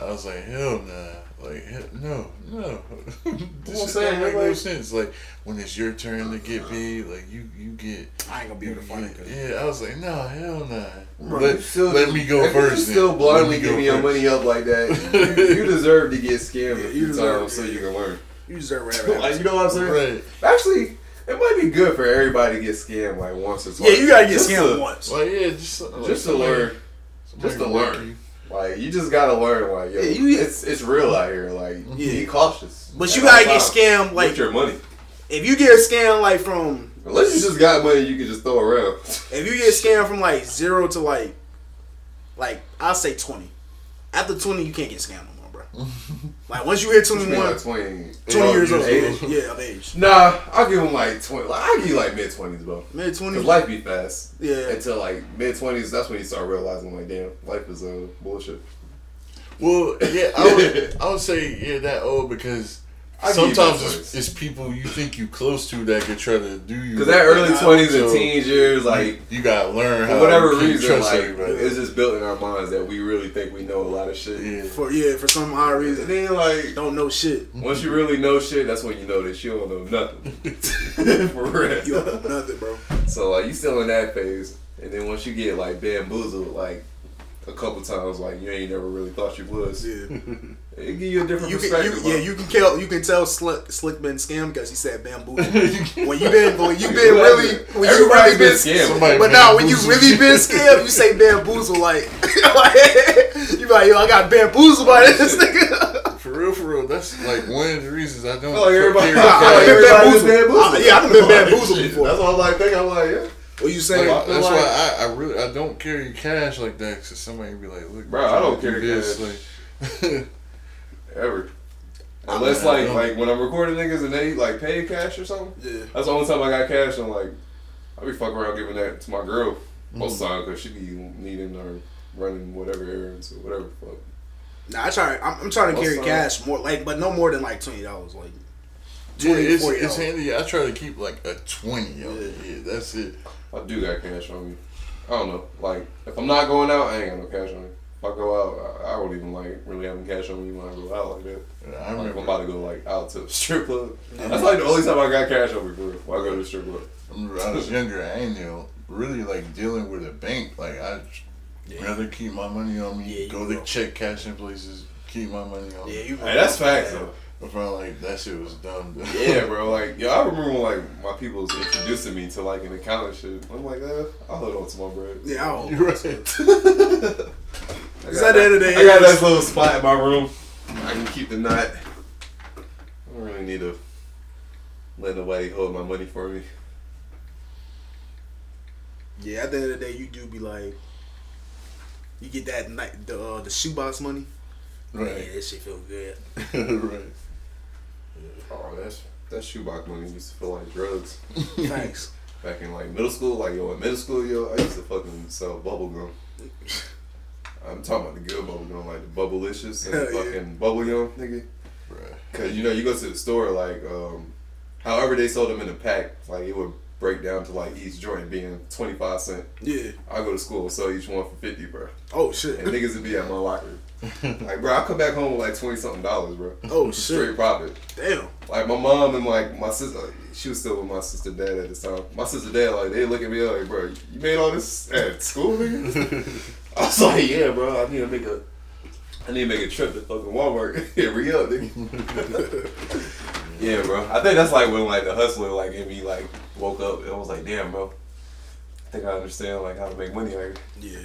I was like, hell nah. Like, hell, no, no. this I'm shit saying, don't make no sense. Like, when it's your turn to get paid, like, you you get. I ain't gonna be able to find it. yeah, I was like, no, hell nah. Bro, let, still- let me go if first. You still Let blindly me giving your money up like that. You, you deserve to get scammed Yeah, a you few deserve times so you can learn. You deserve whatever. Like you know what I'm saying? Right. Actually, it might be good for everybody to get scammed like once or twice. Yeah, you gotta get Just scammed to- once. Well, yeah, just like Just to learn. Just to work learn. Like you just gotta learn. Like yo, Yeah, you- it's it's real out here. Like Yeah. be cautious. But you gotta get scammed like with your money. if you get scammed like from Unless you just got money, you can just throw around. if you get scammed from like zero to like like I'll say twenty. After twenty, you can't get scammed no more, bro. like once you hit You 21, like 20, 20 years old, age? yeah, of age, Nah, I'll give him like twenty. Like I give you like mid twenties, bro. mid Cause twenties, life be fast. yeah. Until like mid twenties, that's when you start realizing like, damn, life is uh, bullshit. Well, yeah, I would, I would say yeah that old because I sometimes it's, it's people you think you close to that could try to do you. Cause that early Nah, twenties and so- teens years, like you gotta learn how for whatever you reason, trust like everybody. it's just built in our minds that we really think we know a lot of shit. yeah. For yeah, for some odd And reason, then like don't know shit. once you really know shit, that's when you know that you don't know nothing. for real. You don't know nothing, bro. So like you still in that phase, and then once you get like bamboozled, like a couple times, like you ain't never really thought you was. Yeah. It give you a different You can, perspective. you, yeah, you can tell, you can tell Slikk, Slikk been scammed because he said bamboo. when you been, when you been really, when you really been been scammed. Somebody But now, when you really been scammed, you say bamboozle like, you be like, yo, I got bamboozled by this nigga. For real, for real. That's like one of the reasons I don't. I feel like everybody, carry I I feel like done been everybody's bamboozled. bamboozled. I- yeah, I've been bamboozled oh, before. That's what I'm like thinking. I'm like, yeah. What you saying? Like, That's like- why I, I really I don't carry cash like that because somebody be like, look, Bro, I don't do carry this, cash. Like, Ever. Unless I like like when I'm recording niggas and they like pay cash or something. yeah. That's the only time I got cash. I'm like, I be fucking around giving that to my girl most of mm. time because she be needing or running whatever errands or whatever. Fuck. Nah, I try. I'm, I'm trying to What's carry up? cash more, like, but no more than like twenty dollars, like yeah, 20 it's, 40 it's handy. I try to keep like a twenty. Yo. Yeah. Yeah. that's it. I do got cash on me. I don't know. Like if I'm not going out, I ain't got no cash on me. If I go out, I, I don't even like really having cash on me when I go out like that. I Like, if I'm remember. about to go like out to a strip club. That's like the only time I got cash on me for real. When I go to the strip club. I remember I was younger. I ain't you know, really like dealing with a bank. Like I would rather keep my money on me. Yeah, go to check cashing places. Keep my money on Yeah, me. you. Hey, that's facts though. I felt like that shit was dumb. Yeah, bro. Like, yo, I remember when like my people was introducing me to like an accountant shit. I'm like, uh, I'll hold on to my bread. Yeah, I don't. You're right. I Is got that the end of the I got year? that little spot in my room. I can keep the knot. I don't really need to let nobody hold my money for me. Yeah, at the end of the day, you do be like, you get that night the uh, the shoebox money. Yeah, Right. that shit feel good. right. Oh, that's that shoebox money used to feel like drugs. Thanks. Back in like middle school, like yo, in middle school, yo, I used to fucking sell bubble gum. I'm talking about the good bubble gum, like the Bubblicious and Hell yeah. fucking bubble gum, nigga. Right. Cause you know you go to the store like, um, however they sold them in a pack, like it would break down to like each joint being twenty five cent. Yeah. I go to school and sell each one for fifty, bro. Oh shit. And niggas would be at my locker. Like, bro, I come back home with like twenty something dollars, bro. Oh Straight shit. profit. Damn. Like my mom and like my sister, she was still with my sister dad at this time. My sister dad, like they look at me like, bro, you made all this at school, nigga. I was like, yeah, bro, I need to make a, I need to make a trip to fucking Walmart. Re up, nigga. yeah, bro. I think that's like when like the hustler like in me like woke up and I was like, damn, bro. I think I understand like how to make money. Like, Yeah.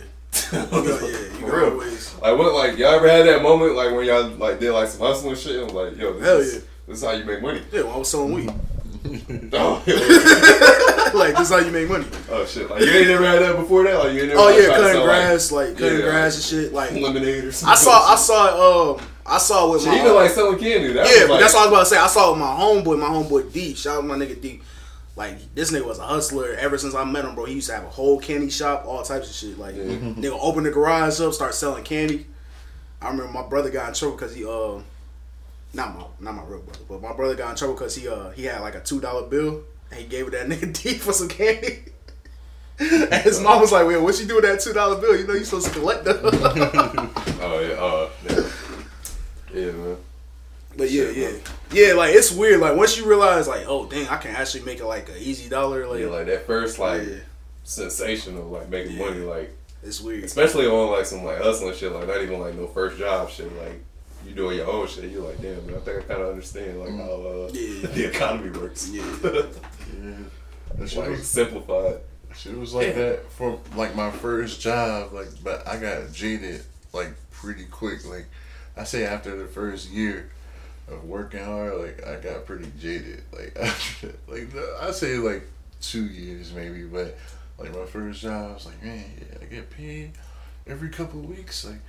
For yeah. You got real. always. Like what? Like y'all ever had that moment like when y'all like did like some hustling shit? And was like, yo, this, Hell is, yeah. this is how you make money. Yeah. When I was selling weed. Oh, yeah. like this is how you make money. oh shit! Like you ain't never had that before that. Like you ain't never. Oh yeah, cutting grass, like, cutting Yeah. grass and shit. Like like lemonade or something. I saw, I saw, um, I saw with Shit, my. even like selling candy. That yeah, was like, that's what I was about to say. I saw with my homeboy, my homeboy D. Shout out my nigga D. Like this nigga was a hustler ever since I met him, bro. He used to have a whole candy shop, all types of shit. Like nigga open the garage up, start selling candy. I remember my brother got in trouble because he uh, not my not my real brother, but my brother got in trouble because he uh he had like a two dollar bill and he gave it that nigga D for some candy. and his mom was like, "Well, what you do with that two dollar bill? You know you supposed to collect that." Oh yeah. Uh, yeah. yeah, man. But yeah, Shit, yeah, bro. yeah. Like it's weird. Like once you realize, like, oh dang, I can actually make it like an easy dollar. Like, Yeah, like that first like yeah, sensation of like making Yeah. money, like it's weird. especially on like some like hustling shit, like not even like no first job shit, like. You doing your own shit, you're like, damn, man, I think I kind of understand like how uh, Yeah. the economy works. Yeah. Yeah. That shit like was, simplified. shit was like that for like my first job. Like, but I got jaded like pretty quick. Like, I say after the first year of working hard, like I got pretty jaded. Like, after, like I say like two years maybe, but like my first job, I was like, man, yeah, I get paid every couple of weeks. Like,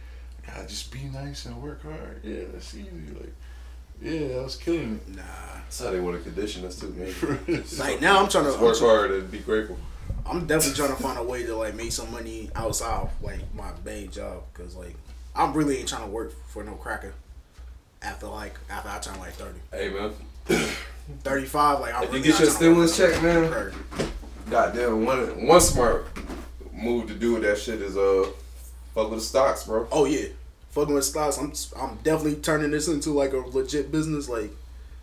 I gotta just be nice and work hard. Yeah, that's easy. Like, yeah, I was killing it. Nah. That's how they want to condition us too, man. Like now, I'm trying to. Work hard and be grateful. I'm definitely trying to find a way to like make some money outside of, like my main job because like I'm really ain't trying to work for no cracker. After like after I turn like 30, Hey man, 35, like I'm If you get your stimulus check, man. cracker. goddamn one one smart move to do with that shit is uh fuck with the stocks, bro. Oh yeah, fucking with stocks. I'm I'm definitely turning this into like a legit business. Like,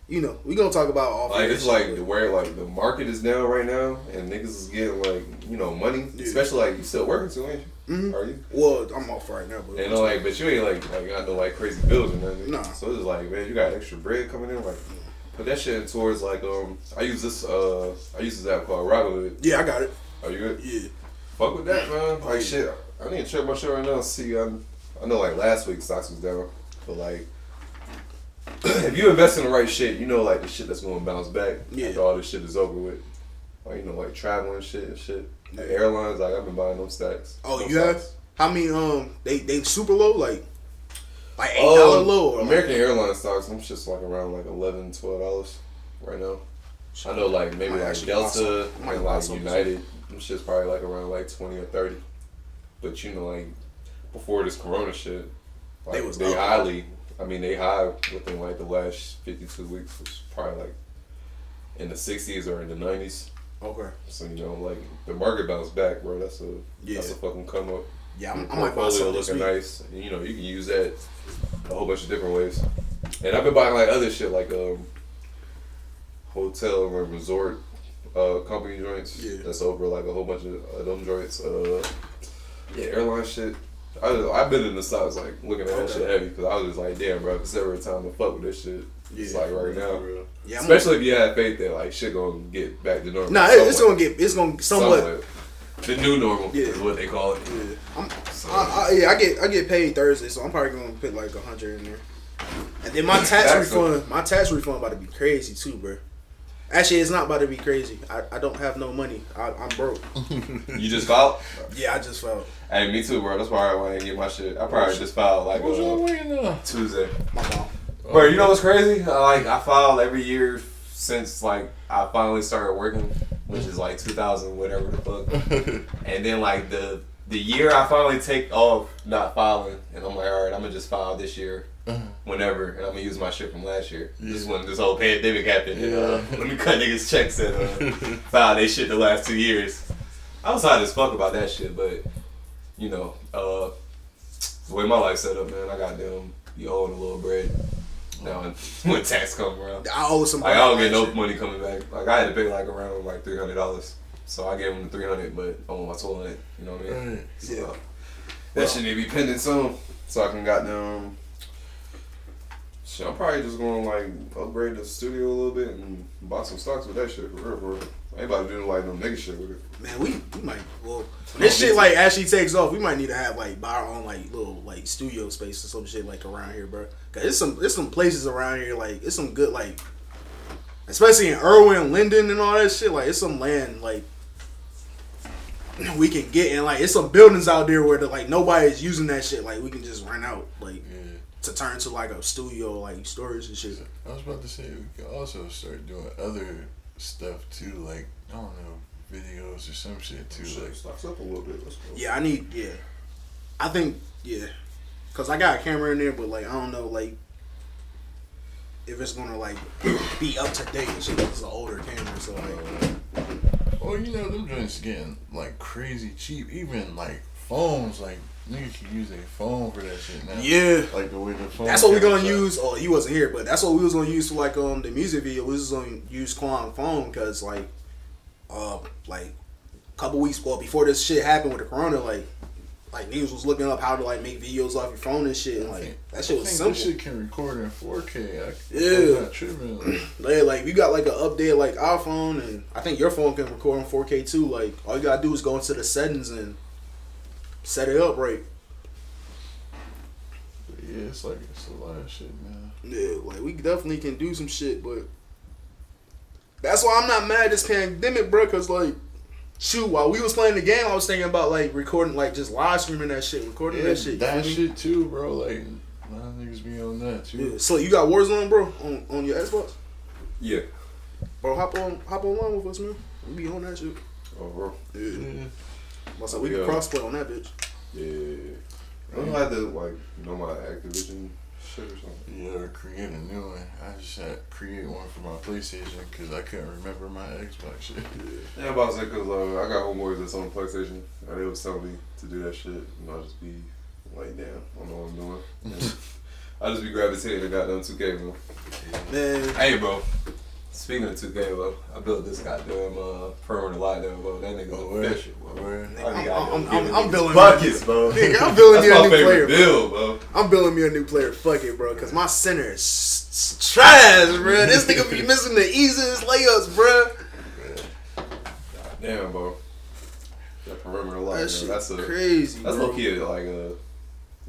you know, we gonna talk about all. Like it's like the where like the market is down right now, and niggas is getting like you know money, Yeah. especially like you still working too, ain't you? Mhm. Are you? Well, I'm off right now, but And like, but you ain't like like got no like crazy bills or nothing. Nah. So it's like, man, you got extra bread coming in, like put that shit in towards like um I use this uh I use this app called Robinhood. yeah, I got it. Are you good? Yeah, Fuck with that, man. Oh, Like yeah. shit, I need to check my shit right now. See, um, I know like last week stocks was down, but like if you invest in the right shit, you know like the shit that's gonna bounce back Yeah. after all this shit is over with. Like you know, like traveling shit and shit. Like Yeah. airlines, like I've been buying them stacks. Oh, Them you have? How many? Um, they they super low, like like eight dollar Um, low. Or American Airlines stocks, I'm just like around like 11 dollars right now. I know like maybe like actually buy some. Delta I might and buy like some. United, them shit's probably like around like 20 or 30. But you know, like before this Corona shit, like They they, was up. highly- I mean, they high within like the last 52 weeks, which is probably like in the 60s or in the 90s. Okay. So you know, like the market bounced back, bro. That's a Yeah. that's a fucking come up. Yeah, I'm, I might buy portfolio some this looking nice. And, you know, you can use that a whole bunch of different ways. And I've been buying like other shit like um hotel or resort uh company joints. Yeah. That's over like a whole bunch of uh, them joints. Uh yeah, airline shit. I just, I've been in the stocks like looking at that shit heavy because I was just like, damn, bro, if it's ever a time to fuck with this shit, it's like right now. Yeah, I'm- Especially if you have faith that like shit gonna get back to normal. Nah, it, it's gonna get it's gonna somewhat. Somewhat. The new normal Yeah. is what they call it. Yeah, I'm, So- I, I, yeah, I get I get paid Thursday, so I'm probably gonna put like a hundred in there. And then my tax Tax refund, my tax refund about to be crazy too, bro. Actually, it's not about to be crazy. I, I don't have no money. I, I'm broke. You just filed? Yeah, I just felt Hey, me too, bro. That's why I didn't get my shit. I probably just filed like What's y'all uh, waiting on? Tuesday. my mom. Bro, you know what's crazy? Like I filed every year since like I finally started working, which is like 2000 whatever the fuck. And then like the the year I finally take off not filing, and I'm like, all right, I'm gonna just file this year, whenever, and I'm gonna use my shit from last year. Just when this whole pandemic happened, and, uh, let me cut niggas checks and uh, file they shit the last two years. I was hot as fuck about that shit, but you know, uh, the way my life set up, man, I got them you owing a little bread. Now when, when tax come around, I owe some. like I don't get no money coming back. Like I had to pay like around like three hundred dollars. So I gave him the three hundred, but I want my hundred. You know what I mean? Right. So, Yeah. that should need to be pending soon, so I can got them. Shit, I'm probably just gonna like upgrade the studio a little bit and buy some stocks with that shit for real. For real. I ain't about to do like no nigga shit with it. Man, we, we might. Well, when this shit like actually takes off, we might need to have like buy our own like little like studio space or some shit like around here, bro. Cause there's some it's some places around here like it's some good like, especially in Irwin, Linden, and all that shit. Like it's some land like we can get and like it's some buildings out there where the, like nobody's using that shit. Like we can just rent out like Yeah. to turn to like a studio like storage and shit. I was about to say we could also start doing other stuff too, like I don't know, videos or some shit too. Like stocks up a little bit. Let's go. Yeah, I need. Yeah, I think yeah, cause I got a camera in there, but like I don't know like if it's gonna like be up to date and shit. 'cause It's an older camera, so like oh, you know them joints getting like crazy cheap. Even like phones, like niggas can use a phone for that shit now. yeah. Like the way the phone. That's what we gonna use. Oh, he wasn't here, but that's what we was gonna use for like um the music video. We was gonna use Quan phone because like uh like a couple weeks well before this shit happened with the corona like like niggas was looking up how to like make videos off your phone and shit and like think- that shit I was think simple. This shit can record in 4K. I, Yeah. Tripping. Like, Yeah, like we got like an update like iPhone, and I think your phone can record in 4K too. Like all you gotta do is go into the settings and set it up right. but yeah, it's like it's a lot of shit, man. Yeah, like we definitely can do some shit, but that's why I'm not mad at this pandemic, bro. Cause like, shoot, while we was playing the game, I was thinking about like recording, like just live streaming that shit, recording Yeah, that shit. that feel me? shit too, bro. Like, a lot of niggas be on that too. Yeah. So you got Warzone, bro, on on your Xbox, Yeah. bro. Hop on, hop online with us, man. We be on that shit. Oh, bro. Yeah. Yeah. So we can crossplay on that bitch. Yeah. I don't have to like know my Activision shit or something. Yeah, or create a new one. I just had to create one for my PlayStation because I couldn't remember my Xbox shit. Yeah, I'm about to say because uh, I got homeboys that's on PlayStation, and they was telling me to do that shit, and I'll just be like, damn, I don't know what I'm doing. And I just be gravitating to goddamn 2K, bro. Man, Hey, bro. Speaking of 2K, bro, I built this goddamn uh, permanent lockdown, bro. That nigga Oh, word. official, bro. Word. I be I'm- goddamn I'm- I'm- I'm building buckets, bro. Nigga, I'm building That's me a new player, bro. build, bro. I'm building me a new player. Fuck it, bro. Cause my center is s- s- trash, bro. This nigga be missing the easiest layups, bro. Damn, bro. That perimeter lock, That that's a crazy, that's bro. low key like a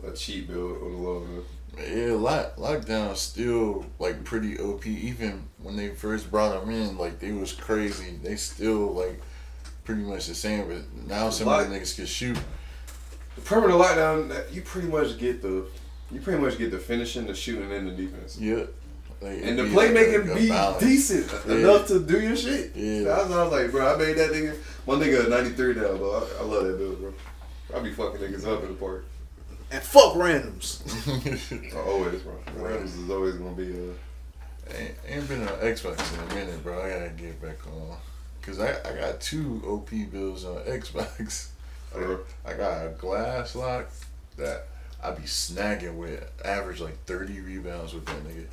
a cheap build on the low man. Yeah, lock, lockdown still like pretty OP. Even when they first brought them in, like they was crazy. They still like pretty much the same. But now some of the niggas can shoot. The perimeter lockdown, you pretty much get the you pretty much get the finishing, the shooting, and the defense. Yeah. Like, And the be like playmaking be balance. decent Yeah. enough to do your shit. Yeah. That's what I was like, bro. I made that nigga. My nigga 93 now, bro. I, I love that build, bro. I be fucking niggas up in the park. And fuck randoms. Always, bro. Rams is always gonna be uh, ain't, ain't been on Xbox in a minute, bro. I gotta get back on. Cause I, I got two OP bills on Xbox. uh I got a glass lock that I be snagging with average like thirty rebounds with that nigga.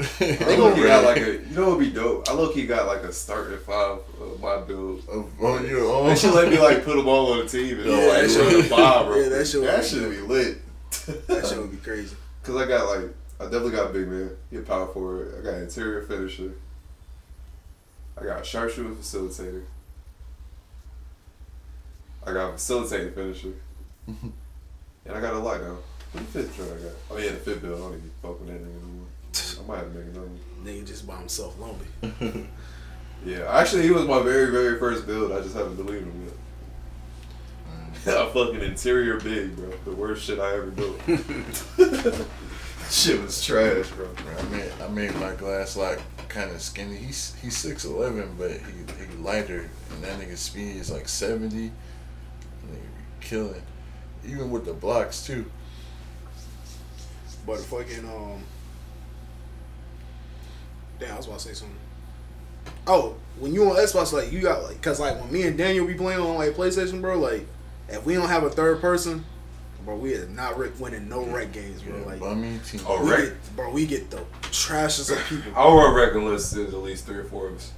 I low key got like a, you know what would be dope? I low key got like a start at five of my build. of oh, on oh, your own. Oh. They should let me like put them all on the team and Yeah, like run a five, bro. yeah, that shit would that be should be lit. That shit would be crazy. Cause I got like, I definitely got a big man. He a power forward. I got interior finisher. I got a sharpshooter facilitator. I got a facilitating finisher. and I got a lockdown. What the fifth joint I got? Oh yeah, the fifth bill. I don't even fuck with that nigga no more. I might have to make another one. Nigga just by himself lonely. Yeah, actually, he was my very, very first build. I just haven't deleted him yet. a fucking interior big, bro. The worst shit I ever built. shit was trash, bro. I made I made my glass like kind of skinny. He's he's six eleven, but he he lighter, and that nigga speed is like seventy. Nigga be killing, even with the blocks too. But fucking um. Damn, I was about to say something. Oh, when you on Xbox, like you got like, cause like when me and Daniel be playing on like PlayStation, bro, like if we don't have a third person, bro, we are not re- winning no rec games, bro. Yeah, Like, bummy team. Oh, we rec- get, bro, we get the trashes of people. Our record list is at least three or four of us.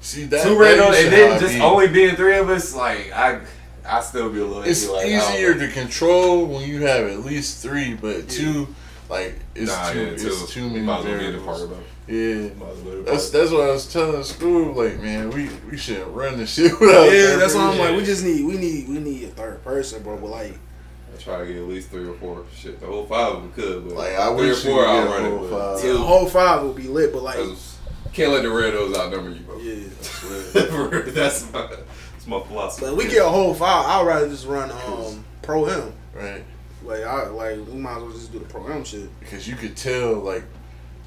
See that Two that random, used and then just be. only being three of us, like I, I still be a little. It's like, easier know. to control when you have at least three, but two, like it's Nah, too yeah, it's too many Might as well be in the variables. Park, bro. Yeah. Might as well be in the That's that's what I was telling school. Like, man, we we shouldn't run the shit without. Yeah, third that's why I'm like, we just need, we need, we need a third person, bro. But like, I try to get at least three or four. Shit, the whole five of them could, but Like, I three or wish you four could I'll run it. But five. yeah, the whole five will be lit. But like, can't let the Redos outnumber you, bro. yeah. that's my that's my philosophy. But we get a whole five. I'd rather just run um Pro-Am. right Like I like we might as well just do the Pro-Am shit. because you could tell like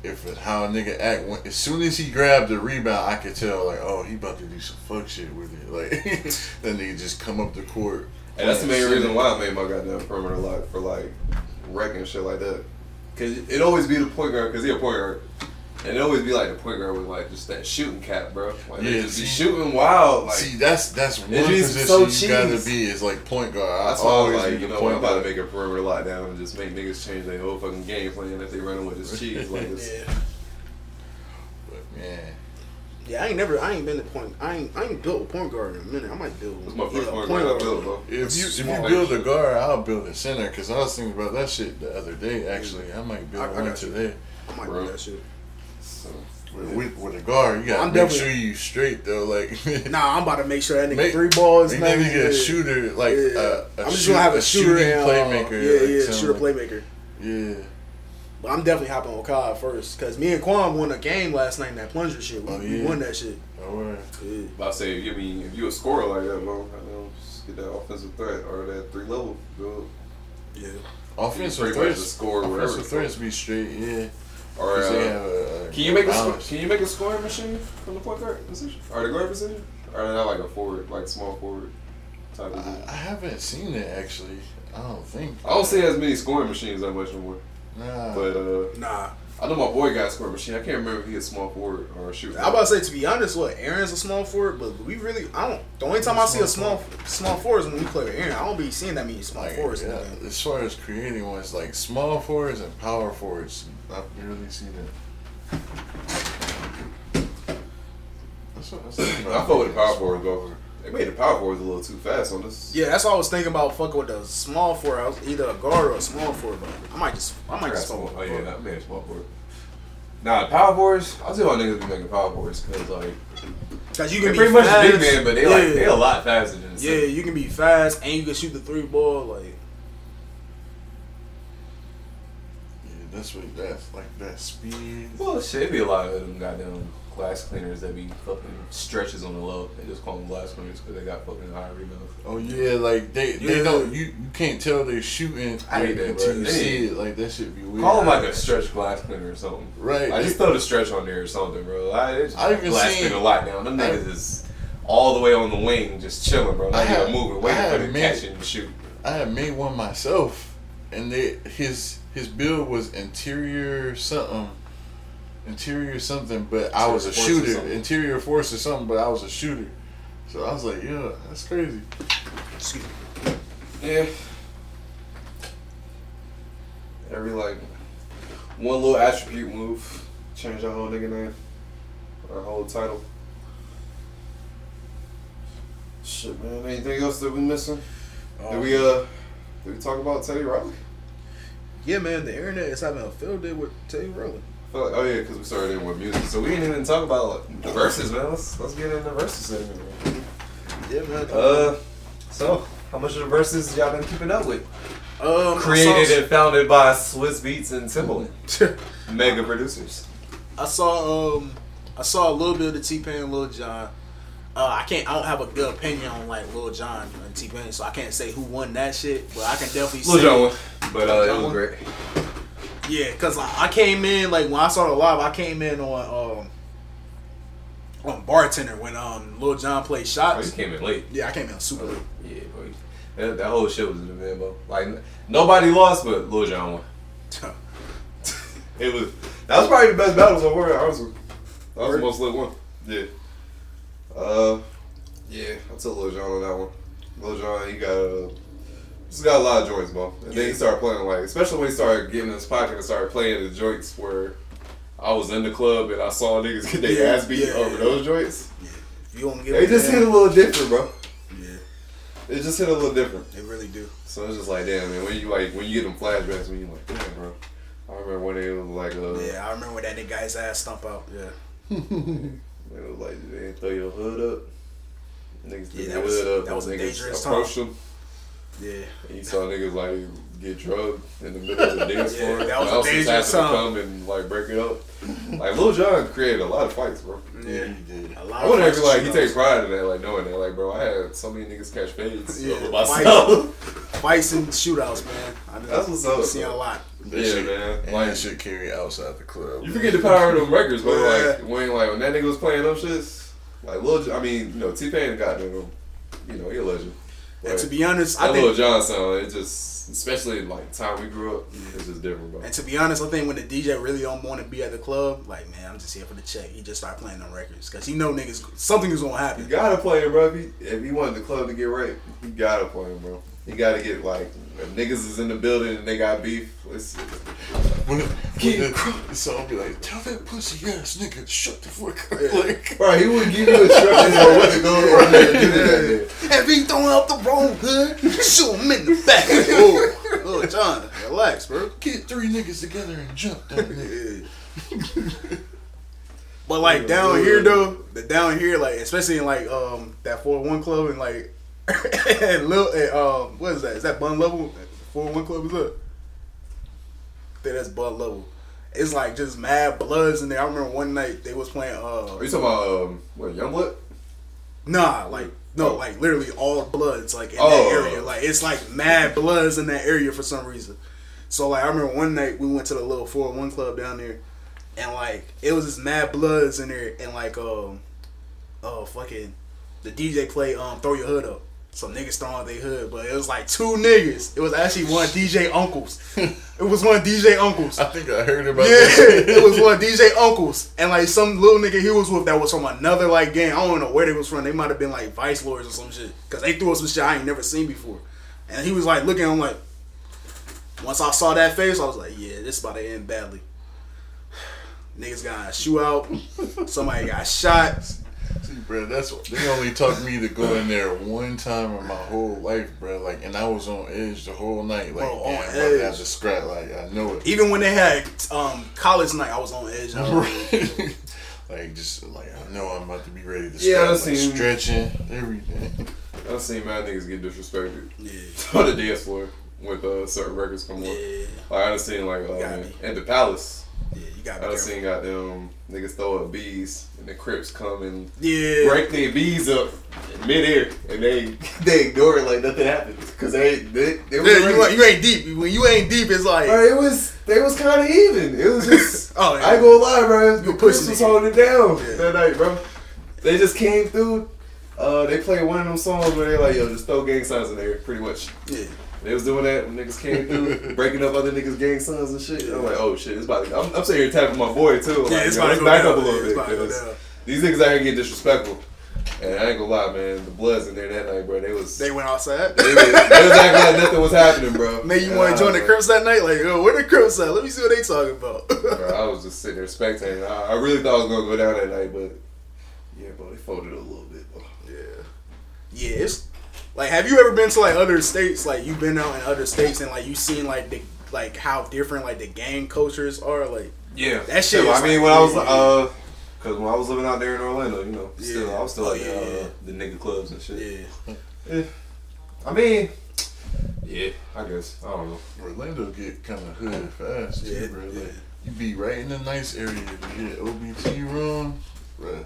if how a nigga act when, as soon as he grabbed the rebound, I could tell like, oh, he about to do some fuck shit with it. Like that nigga just come up the court. And that's the main reason why I made my goddamn perimeter lock for like wrecking shit like that. Cause it always be the point guard, cause he a point guard, and it always be like the point guard with like just that shooting cap, bro. Like they Yeah, just be shooting wild. Like See, that's that's one It's just position so you gotta be is like point guard. that's I why I was always like, be you the know, point I'm about guard. to make a perimeter lockdown and just make niggas change their whole fucking game plan if they running with this cheese. Like it's, Yeah. But man, Yeah, I ain't never, I ain't been to point. I ain't, I ain't built a point guard in a minute. I might build. it's my first either a point guard I guard built, or- bro. if you if you build a guard, I'll build a center because I was thinking about that shit the other day. Actually, I might build I- I one got you. today. I might Bro. do that shit. So, With, with, with a guard, you gotta I'm make definitely- sure you straight though. Like, Nah, I'm about to make sure that nigga Make- three balls. make man. that nigga yeah. a shooter, like Yeah. uh, a I'm just shoot- gonna have a, shooter shooting and uh, playmaker. Yeah, like yeah, something shooter playmaker. Yeah, But I'm definitely hopping on Kai first because me and Quan won a game last night in that plunger shit. We, Oh, we won that shit. oh, word. Yeah. About to say, if you I mean if you a scorer like that, bro, I know, just get that offensive threat or that three level build. Yeah. offensive pretty much threats, a wherever. offensive threats be straight. Yeah, Or 'Cause they uh, have a, a can you make a sco- balance. can you make a scoring machine from the point guard position or the guard position? Or not like a forward, like small forward type of I, thing. I haven't seen it actually. I don't think. I don't see as many scoring machines that much anymore. Nah. But uh, Nah. I know my boy got a scoring machine. I can't remember if he a small forward or a shooter. I'm about to say to be honest, what Aaron's a small forward, but we really I don't. The only time I see a small small forward is when we play with Aaron. I don't be seeing that many small like, forwards. in yeah, as far as creating ones, like small forwards and power forwards, I really see that. That's what I was I about. fuck with the power forwards, bro. They made the power forwards a little too fast on this. Yeah, that's why I was thinking about fucking with the small forward. I was either a guard or a small forward, but I might just I I might got just small. fuck Oh yeah, a that made a small forward. Nah, the power forwards. I'll tell you why niggas be making power forwards because like Because you they can be pretty much fast. big man, but they yeah. like they a lot faster than the Yeah, you can be fast and you can shoot the three ball. Like Yeah, that's what that's like that speed. Well, it should be a lot of them goddamn glass cleaners that be fucking stretches on the low. They just call them glass cleaners because they got fucking high rebounds. Oh yeah, like they they don't you, you can't tell they're shooting I hate that, until you They see it. Like that should be weird. Call them like a stretch glass cleaner or something. Right. I just throw the stretch on there or something, bro. I, it's I even glass seen- cleaner lockdown. Them I- niggas is all the way on the wing, just chilling, bro. Not I have- even moving, waiting for have the made- catch and shoot. I had made one myself, and they his his build was interior something, interior something, but I was a or shooter. Interior force or something, but I was a shooter. So I was like, yeah, that's crazy. excuse me. Yeah. Every like one little attribute move, change our whole nigga name, our whole title. Shit, man. Anything else that we missing? did we uh, did we talk about Teddy Riley? Yeah, man, the internet is having a field day with Teddy Riley. Like, oh yeah, because we started in with music, so we didn't even talk about like, the Verzuz, man. Let's let's get into the Verzuz segment. Man. Yeah, man. Uh, so how much of the Verzuz y'all been keeping up with? um, Created and founded by Swizz Beatz and Timbaland, mega producers. I saw um I saw a little bit of the T Pain and Lil Jon. Uh, I can't. I don't have a good opinion on like Lil Jon and T Pain, so I can't say who won that shit. But I can definitely Lil say, Jon won, but uh, it was great. yeah, because I, I came in like when I saw the live, I came in on um on bartender when um Lil Jon played Oh, shots. he came in late. Yeah, I came in super late. Yeah, boy. That, that whole shit was an event, bro. Like nobody lost, but Lil Jon won. It was that was probably the best battle so far. Honestly, that was the most lit one. Yeah. Uh, yeah, I took Lil Jon on that one. Lil Jon, he got uh, he's got a lot of joints, bro. And then he started playing like, especially when he started getting in his pocket and started playing the joints where I was in the club and I saw niggas get their Yeah, ass beat yeah, over yeah. those joints. If you to get They just hit a little different, bro. Yeah, It just hit a little different. they really do. So it's just like, damn, man. When you like, when you get them flashbacks, when you like, damn, bro. I remember when they was like, uh, Yeah, I remember when that nigga got his ass stump out. Yeah. It was like they didn't throw your hood up. Niggas Yeah, threw that your was- hood up. that was a niggas dangerous approached time. them. Yeah. And you saw niggas like get drugged in the middle of the dance Yeah, floor. that was a Bouncers had dangerous to time. come and like break it up. like Lil Jon created a lot of fights, bro. Yeah, he did. A lot I of wonder if like he shootouts. takes pride in that, like knowing that, like bro, I had so many niggas catch fades Yeah, over myself. fights and shootouts, man. I just That's what's up, See a lot. That Yeah, shit, man. And Like- that shit carry outside the club. You forget the power of them records, bro. Yeah. Like when like when that nigga was playing them shits, like Lil, I mean, you know, T Pain got them, you know, he a legend. And to be honest, I that Lil think. Jon sound, it just, especially like time we grew up, it's just different, bro. And to be honest, I think when the DJ really don't want to be at the club, like man, I'm just here for the check. He just start playing them records because he know niggas something is gonna happen. You gotta play him, bro. If he, if he wanted the club to get right, you gotta play him, bro. You gotta get like if niggas is in the building and they got beef. When, the, the song be like, tell that pussy ass nigga shut the fuck up. Yeah. Like, bro, he would give you instructions on what to go on there and do that. If he throwing out the wrong hood, shoot him in the back. oh, oh, Jon, relax, bro. get three niggas together and jump that nigga. But like down here though, the down here like especially in like um that four one club and like and Lil and, um what is that? Is that Bun Level? Four one club is up. I think that's Bun Level. It's like just mad bloods in there. I remember one night they was playing uh Are you talking about um, what Youngblood? nah like no Oh. like literally all bloods like in Oh. that area. Like it's like mad bloods in that area for some reason. So like I remember one night we went to the little four one club down there and like it was just mad bloods in there and like um oh fucking the DJ played um throw your hood up. Some niggas throwing out their hood, but it was like two niggas. It was actually one DJ uncles. it was one DJ uncles. I think I heard about Yeah, that. it was one DJ uncles and like some little nigga he was with that was from another like gang. I don't know where they was from. They might have been like vice lords or some shit because they threw us some shit I ain't never seen before. And he was like looking. I'm like, once I saw that face, I was like, yeah, this about to end badly. Niggas got a shoe out. Somebody got shot. See, bro, that's what they only taught me to go in there one time in my whole life, bro. Like, and I was on edge the whole night. Like, Bro, damn, on I'm about to have scrap. Like, I know it. Even when they had um, college night, I was on edge. I like, like, just like I know I'm about to be ready to Yeah, scrap. I like, seen- stretching everything. I've seen mad niggas get disrespected yeah, on the dance floor with uh, certain records come on. yeah, Like I done seen like Gotta at the Palace. Yeah. You I got to done be seen goddamn niggas throw up bees and the Crips come and Yeah, break their bees up midair and they they ignore it like nothing happened because they they, they Yeah, you, ain't- you ain't deep. When you ain't deep, it's like Bro, it was they was kind of even. It was just Oh, yeah. I ain't gonna lie, bro. You The Crips was holding it down Yeah. that night, bro. They just came through. Uh, they played one of them songs where they like, yo, just throw gang signs in there, pretty much. yeah. They was doing that when niggas came through, breaking up other niggas' gang signs and shit. I'm like, oh shit, it's about to. I'm, I'm sitting here tapping my boy too. Like, Yeah, it's about to back down. up a little Yeah, bit. about to go 'cause down. These niggas out here get disrespectful. And I ain't gonna lie, man. The Bloods in there that night, bro. They was. They went outside. they, was, they was acting like nothing was happening, bro. Man, you want to join the Crips that night? Like, yo, where the Crips at? Let me see what they talking about. Bro, I was just sitting there spectating. I, I really thought I was gonna go down that night, but yeah, bro, they folded a little bit. Bro. yeah, yeah. It's like, have you ever been to like other states? Like, you've been out in other states and like you seen like the like how different like the gang cultures are. Like, Yeah, That shit Still, is I mean, like- when I was uh, cause when I was living out there in Orlando, you know, still Yeah. I was still Oh, at yeah, the, yeah. uh, the nigga clubs and shit. yeah, I mean, yeah, I guess I don't know. Orlando get kind of hood fast too, Yeah, bro. yeah. You be right in the nice area. You get OBT room. bro.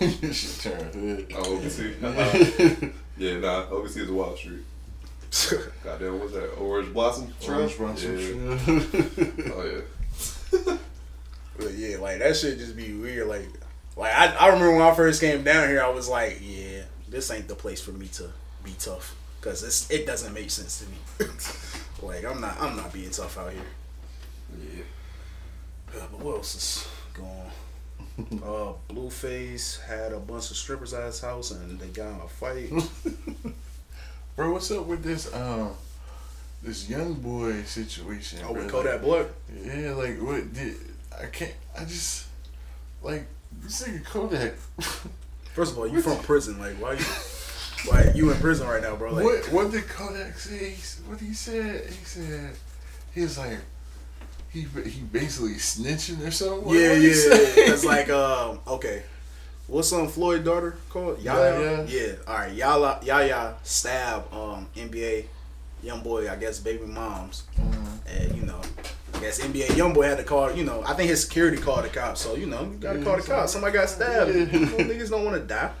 you should turn head. Oh, OBC. yeah, nah. OBC is Wall Street. Goddamn, what's that? Orange Blossom? Orange Blossom Yeah. Oh yeah. But yeah, like that shit just be weird. Like, like I, I remember when I first came down here, I was like, yeah, this ain't the place for me to be tough because it's it doesn't make sense to me. like I'm not I'm not being tough out here. Yeah. Uh, but what else is going on? Uh, Blueface had a bunch of strippers at his house and they got in a fight. Bro, what's up with this um this YoungBoy situation? Oh, with bro? Kodak Black? Yeah, like what did I can't I just like this nigga Kodak First of all, you from prison. Like, why you, why you in prison right now, bro? Like, what what did Kodak say? He, what he said? He said he was like he he basically snitching or something. What- Yeah, what yeah? It's like, um, okay. What's um Floyd daughter called? Yaya. Yaya. Yeah. All right. Yaya. Yaya stab um NBA YoungBoy. I guess baby moms. Mhm. And you know, I guess NBA YoungBoy had to call. You know, I think his security called the cops. So you know, you gotta Yeah, call the cops. Somebody got stabbed. Yeah. Niggas don't want to die.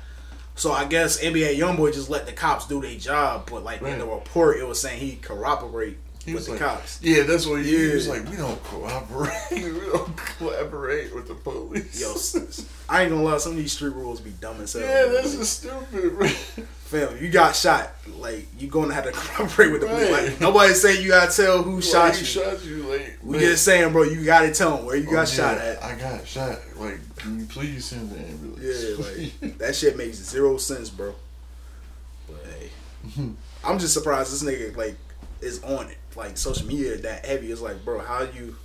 So I guess NBA YoungBoy just let the cops do their job. But like in the report, it was saying he corroborate He with was the like, cops. Yeah, that's what he, he was like. We don't cooperate. we don't collaborate with the police. Yo, I ain't gonna lie. Some of these street rules be dumb as hell. yeah, that's Like, just stupid. Bro. Fam, you got shot. Like you gonna have to cooperate with the police. Right. Like nobody's saying you gotta tell who shot Like, you. Shot you like. we man, just saying, bro, you gotta tell them where you oh, got yeah, shot at. I got shot. Like, can you please send the ambulance? Yeah, like that shit makes zero sense, bro. But hey, I'm just surprised this nigga like is on it. Like social media that heavy. It's like, bro, how you?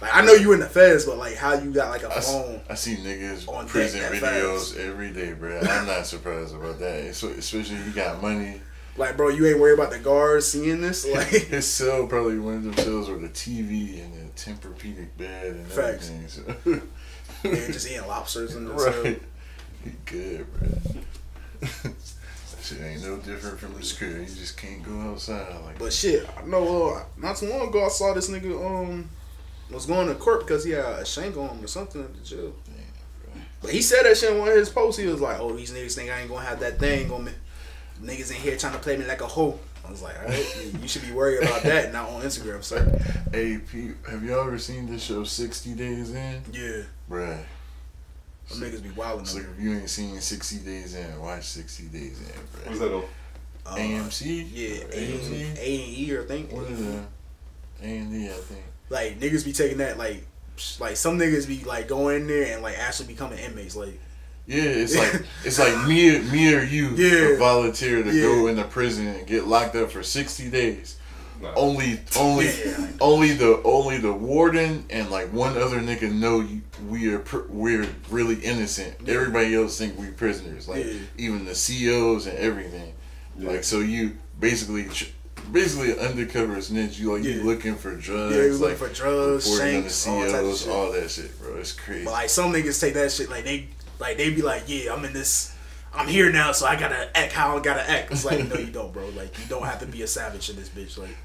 Like I know you in the feds, but like how you got like a I, phone? I see niggas on prison that videos fast. every day, bro. I'm not surprised about that. Es- Especially you got money. Like, bro, you ain't worried about the guards seeing this. Like, His cell probably one of them cells with a TV and a Tempur-Pedic bed and Facts. everything. So. nigga just eating lobsters and this. right. He good, bro. shit ain't no different from his crib. You just can't go outside like But shit, I know uh, not too long ago I saw this nigga um was going to court because he had a shank on him or something at the jail. But he said that shit in one of his posts. He was like, "Oh, these niggas think I ain't gonna have that thing on me. Niggas in here trying to play me like a hoe." I was like, "All right, you- should be worried about that, not on Instagram, sir." Hey, Pete, have y'all ever seen this show 60 Days In? Yeah, Bruh. Them niggas be wilding. It's like if you ain't seen 60 Days In, watch 60 Days In, What's bruh. that on? Uh, AMC? Yeah, A AMC? A and E, I think. What is that? A&E, I think. Like niggas be taking that like. Like some niggas be like going in there and like actually becoming inmates. Like Yeah, it's like it's like me, me or you Yeah. volunteer to Yeah. go into prison and get locked up for 60 days. Nah. Only, only, only the only the warden and like one other nigga know you, we are pr- we're really innocent. Yeah. Everybody else think we prisoners. Like Yeah. even the COs and everything. Yeah. Like so you basically basically undercover snitch. You like Yeah. you looking for drugs. Yeah, you like looking for drugs, on the shanks, all all that shit, bro. It's crazy. But like some niggas take that shit like they like they be like, yeah, I'm in this, I'm here now, so I gotta act how I gotta act. It's like no, you don't, bro. Like you don't have to be a savage in this bitch. Like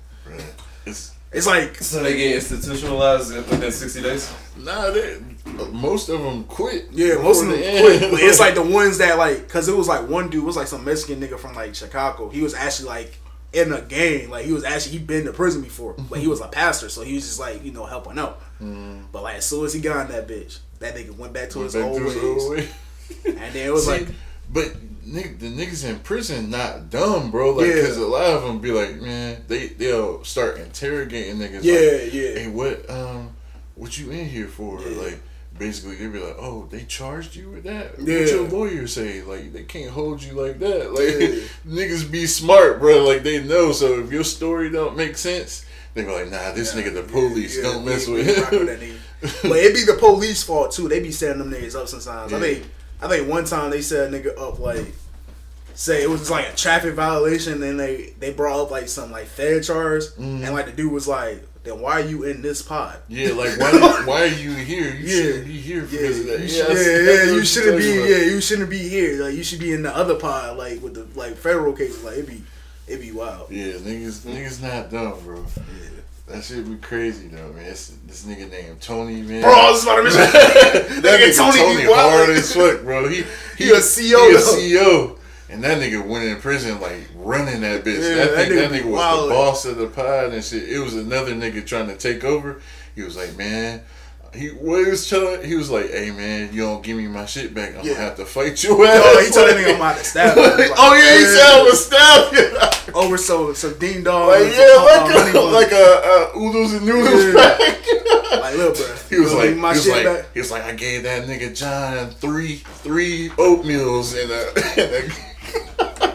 It's it's like So they get institutionalized within 60 days? Nah, they, uh, most of them quit. yeah, most of them the quit. But it's like the ones that like, cause it was like one dude it was like some Mexican nigga from like Chicago. He was actually like in a gang. Like he was actually he'd been to prison before, but he was a pastor, so he was just like you know helping out. Mm. But like as soon as he got in that bitch, that nigga went back to Went his back old to ways. his old way. And then it was See, like, but the niggas in prison not dumb, bro. Like, Yeah. cause a lot of them be like, man, they they'll start interrogating niggas. yeah, like, yeah. Hey, what um, what you in here for? Yeah. Like, basically they be like, oh, they charged you with that. Yeah. What your lawyer say? Like, they can't hold you like that. Like, Yeah. niggas be smart, bro. Like they know. So if your story don't make sense. They be like, nah, this nigga the police. Yeah, don't we- mess with him. But it be the police fault too. They be setting them niggas up sometimes. I Yeah. I think one time they set a nigga up like say it was like a traffic violation and they they brought up like some like fed charge Mm-hmm. and like the dude was like, then why are you in this pod? Yeah, like why? why are you here? You Yeah. shouldn't be here Yeah, because of that. Yeah, yeah, yeah, you shouldn't be. talking Yeah, you shouldn't be here. Like you should be in the other pod, like with the like federal cases. Like it'd be, it'd be wild. Yeah, niggas, niggas not dumb, bro. Yeah. That shit be crazy though, man. It's, this nigga named Tony, man. Bro, I was about to mention that nigga Tony Tony, hard as fuck, bro. He He a CEO He a. CEO. And that nigga went in prison like running that bitch. Yeah, that, that nigga that nigga was the boss of the pod and shit. It was another nigga trying to take over. He was like, man, he what he was telling. He was like, hey man, you don't give me my shit back, I'm Yeah. gonna have to fight you." ass. Oh, he told that nigga I'm about to stab. Like, oh yeah, he said I was stab you. over so so ding dong. Like yeah, uh, like honey a, like a, uh oodles and noodles Yeah. pack. like look, bro. He was like, my he was shit like, back. he was like, I gave that nigga John three, three oatmeals and a. And a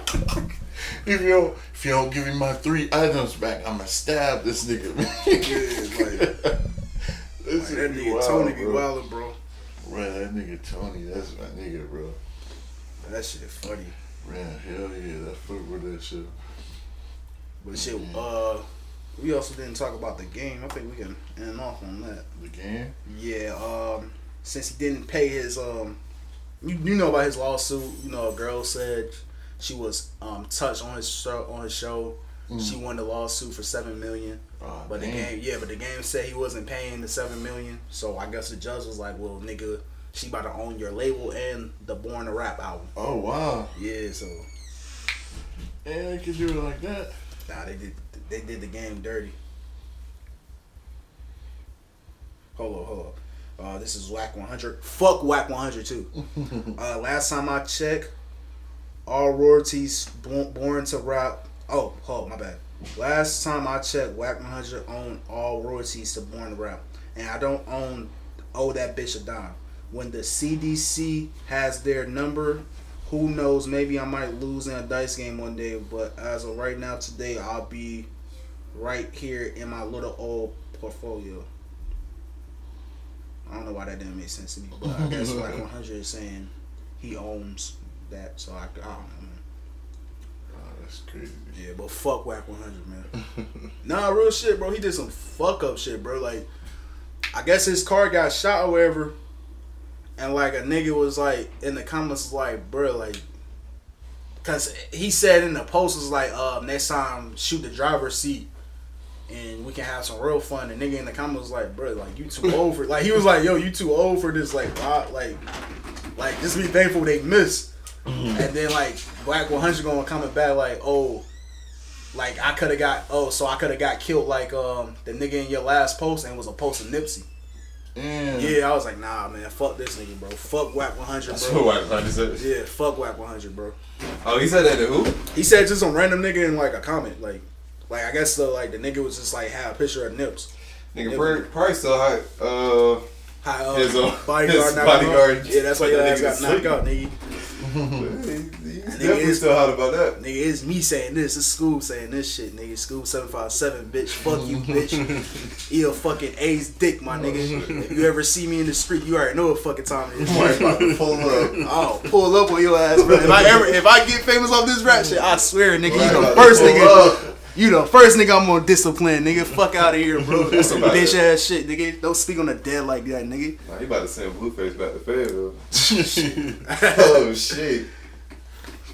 if you don't, if you don't give me my three items back, I'ma stab this nigga. Yeah, like, This that nigga wild, Tony be bro. wildin', bro. Man, that nigga Tony, that's my nigga, bro. That shit funny. Man, hell yeah, that fuck with that shit. But shit, uh, we also didn't talk about the game. I think we can end off on that. The game? Yeah, um, since he didn't pay his um, you, you know about his lawsuit. You know, a girl said she was um touched on his show on his show. She won the lawsuit for seven million. Oh, But the game, yeah, but the game said he wasn't paying the seven million. So I guess the judge was like, "Well, nigga, she about to own your label and the Born to Rap album." Oh wow. Yeah, so Yeah, they could do it like that. nah, they did they did the game dirty. Hold up, hold up. Uh, this is Whack 100. Fuck Whack 100 too. uh, last time I checked, all royalties born, born to rap. Oh, hold my bad. Last time I checked, Whack 100 owned all royalties to Born to Rap, and I don't own owe that bitch a dime. When the CDC has their number, who knows? Maybe I might lose in a dice game one day. But as of right now, today, I'll be right here in my little old portfolio. I don't know why that didn't make sense to me, but I guess Whack 100 is saying he owns that, so I, I don't know, man. That's crazy. Yeah, but fuck Whack 100, man. nah, real shit, bro. He did some fuck up shit, bro. Like, I guess his car got shot or whatever. And, like, a nigga was, like, in the comments, like, bro, like, because he said in the post, was like, uh, next time, shoot the driver's seat. And we can have some real fun. And nigga in the comments was like, bro, like you too old for like he was like, yo, you too old for this. Like, why- like, like just be thankful they missed. And then like Whack 100 gonna coming back like, oh, like I could have got oh, so I could have got killed like um the nigga in your last post and it was a post of Nipsey. Damn. Yeah, I was like, nah, man, fuck this nigga, bro. Fuck Whack 100, That's bro. what Whack 100 said. Yeah, fuck Whack 100, bro. Oh, he said that to who? He said just some random nigga in like a comment, like, like I guess the like the nigga was just like had a picture of Nips. Nigga, probably, probably still hot. Uh, How, uh, His, uh, bodyguard, his knocked him out. bodyguard Yeah, that's why your that ass nigga got knocked out, nigga. he's Nigga definitely is- still hot about that. Nigga, it's me saying this. It's Scoob saying this shit, nigga. Scoob seven five seven, bitch. Fuck you, bitch. Eat a fucking A's dick, my nigga. If you ever see me in the street, you already know what fucking time it is. To pull up. I'll pull up on your ass, bro. If I ever, if I get famous off this rap shit, I swear, nigga, Right you the first nigga. You the first nigga I'm gonna discipline, nigga. Fuck out of here, bro. That's some bitch ass shit, nigga. Don't speak on the dead like that, nigga. Nah, he about to send Blueface back to Fayetteville. oh shit.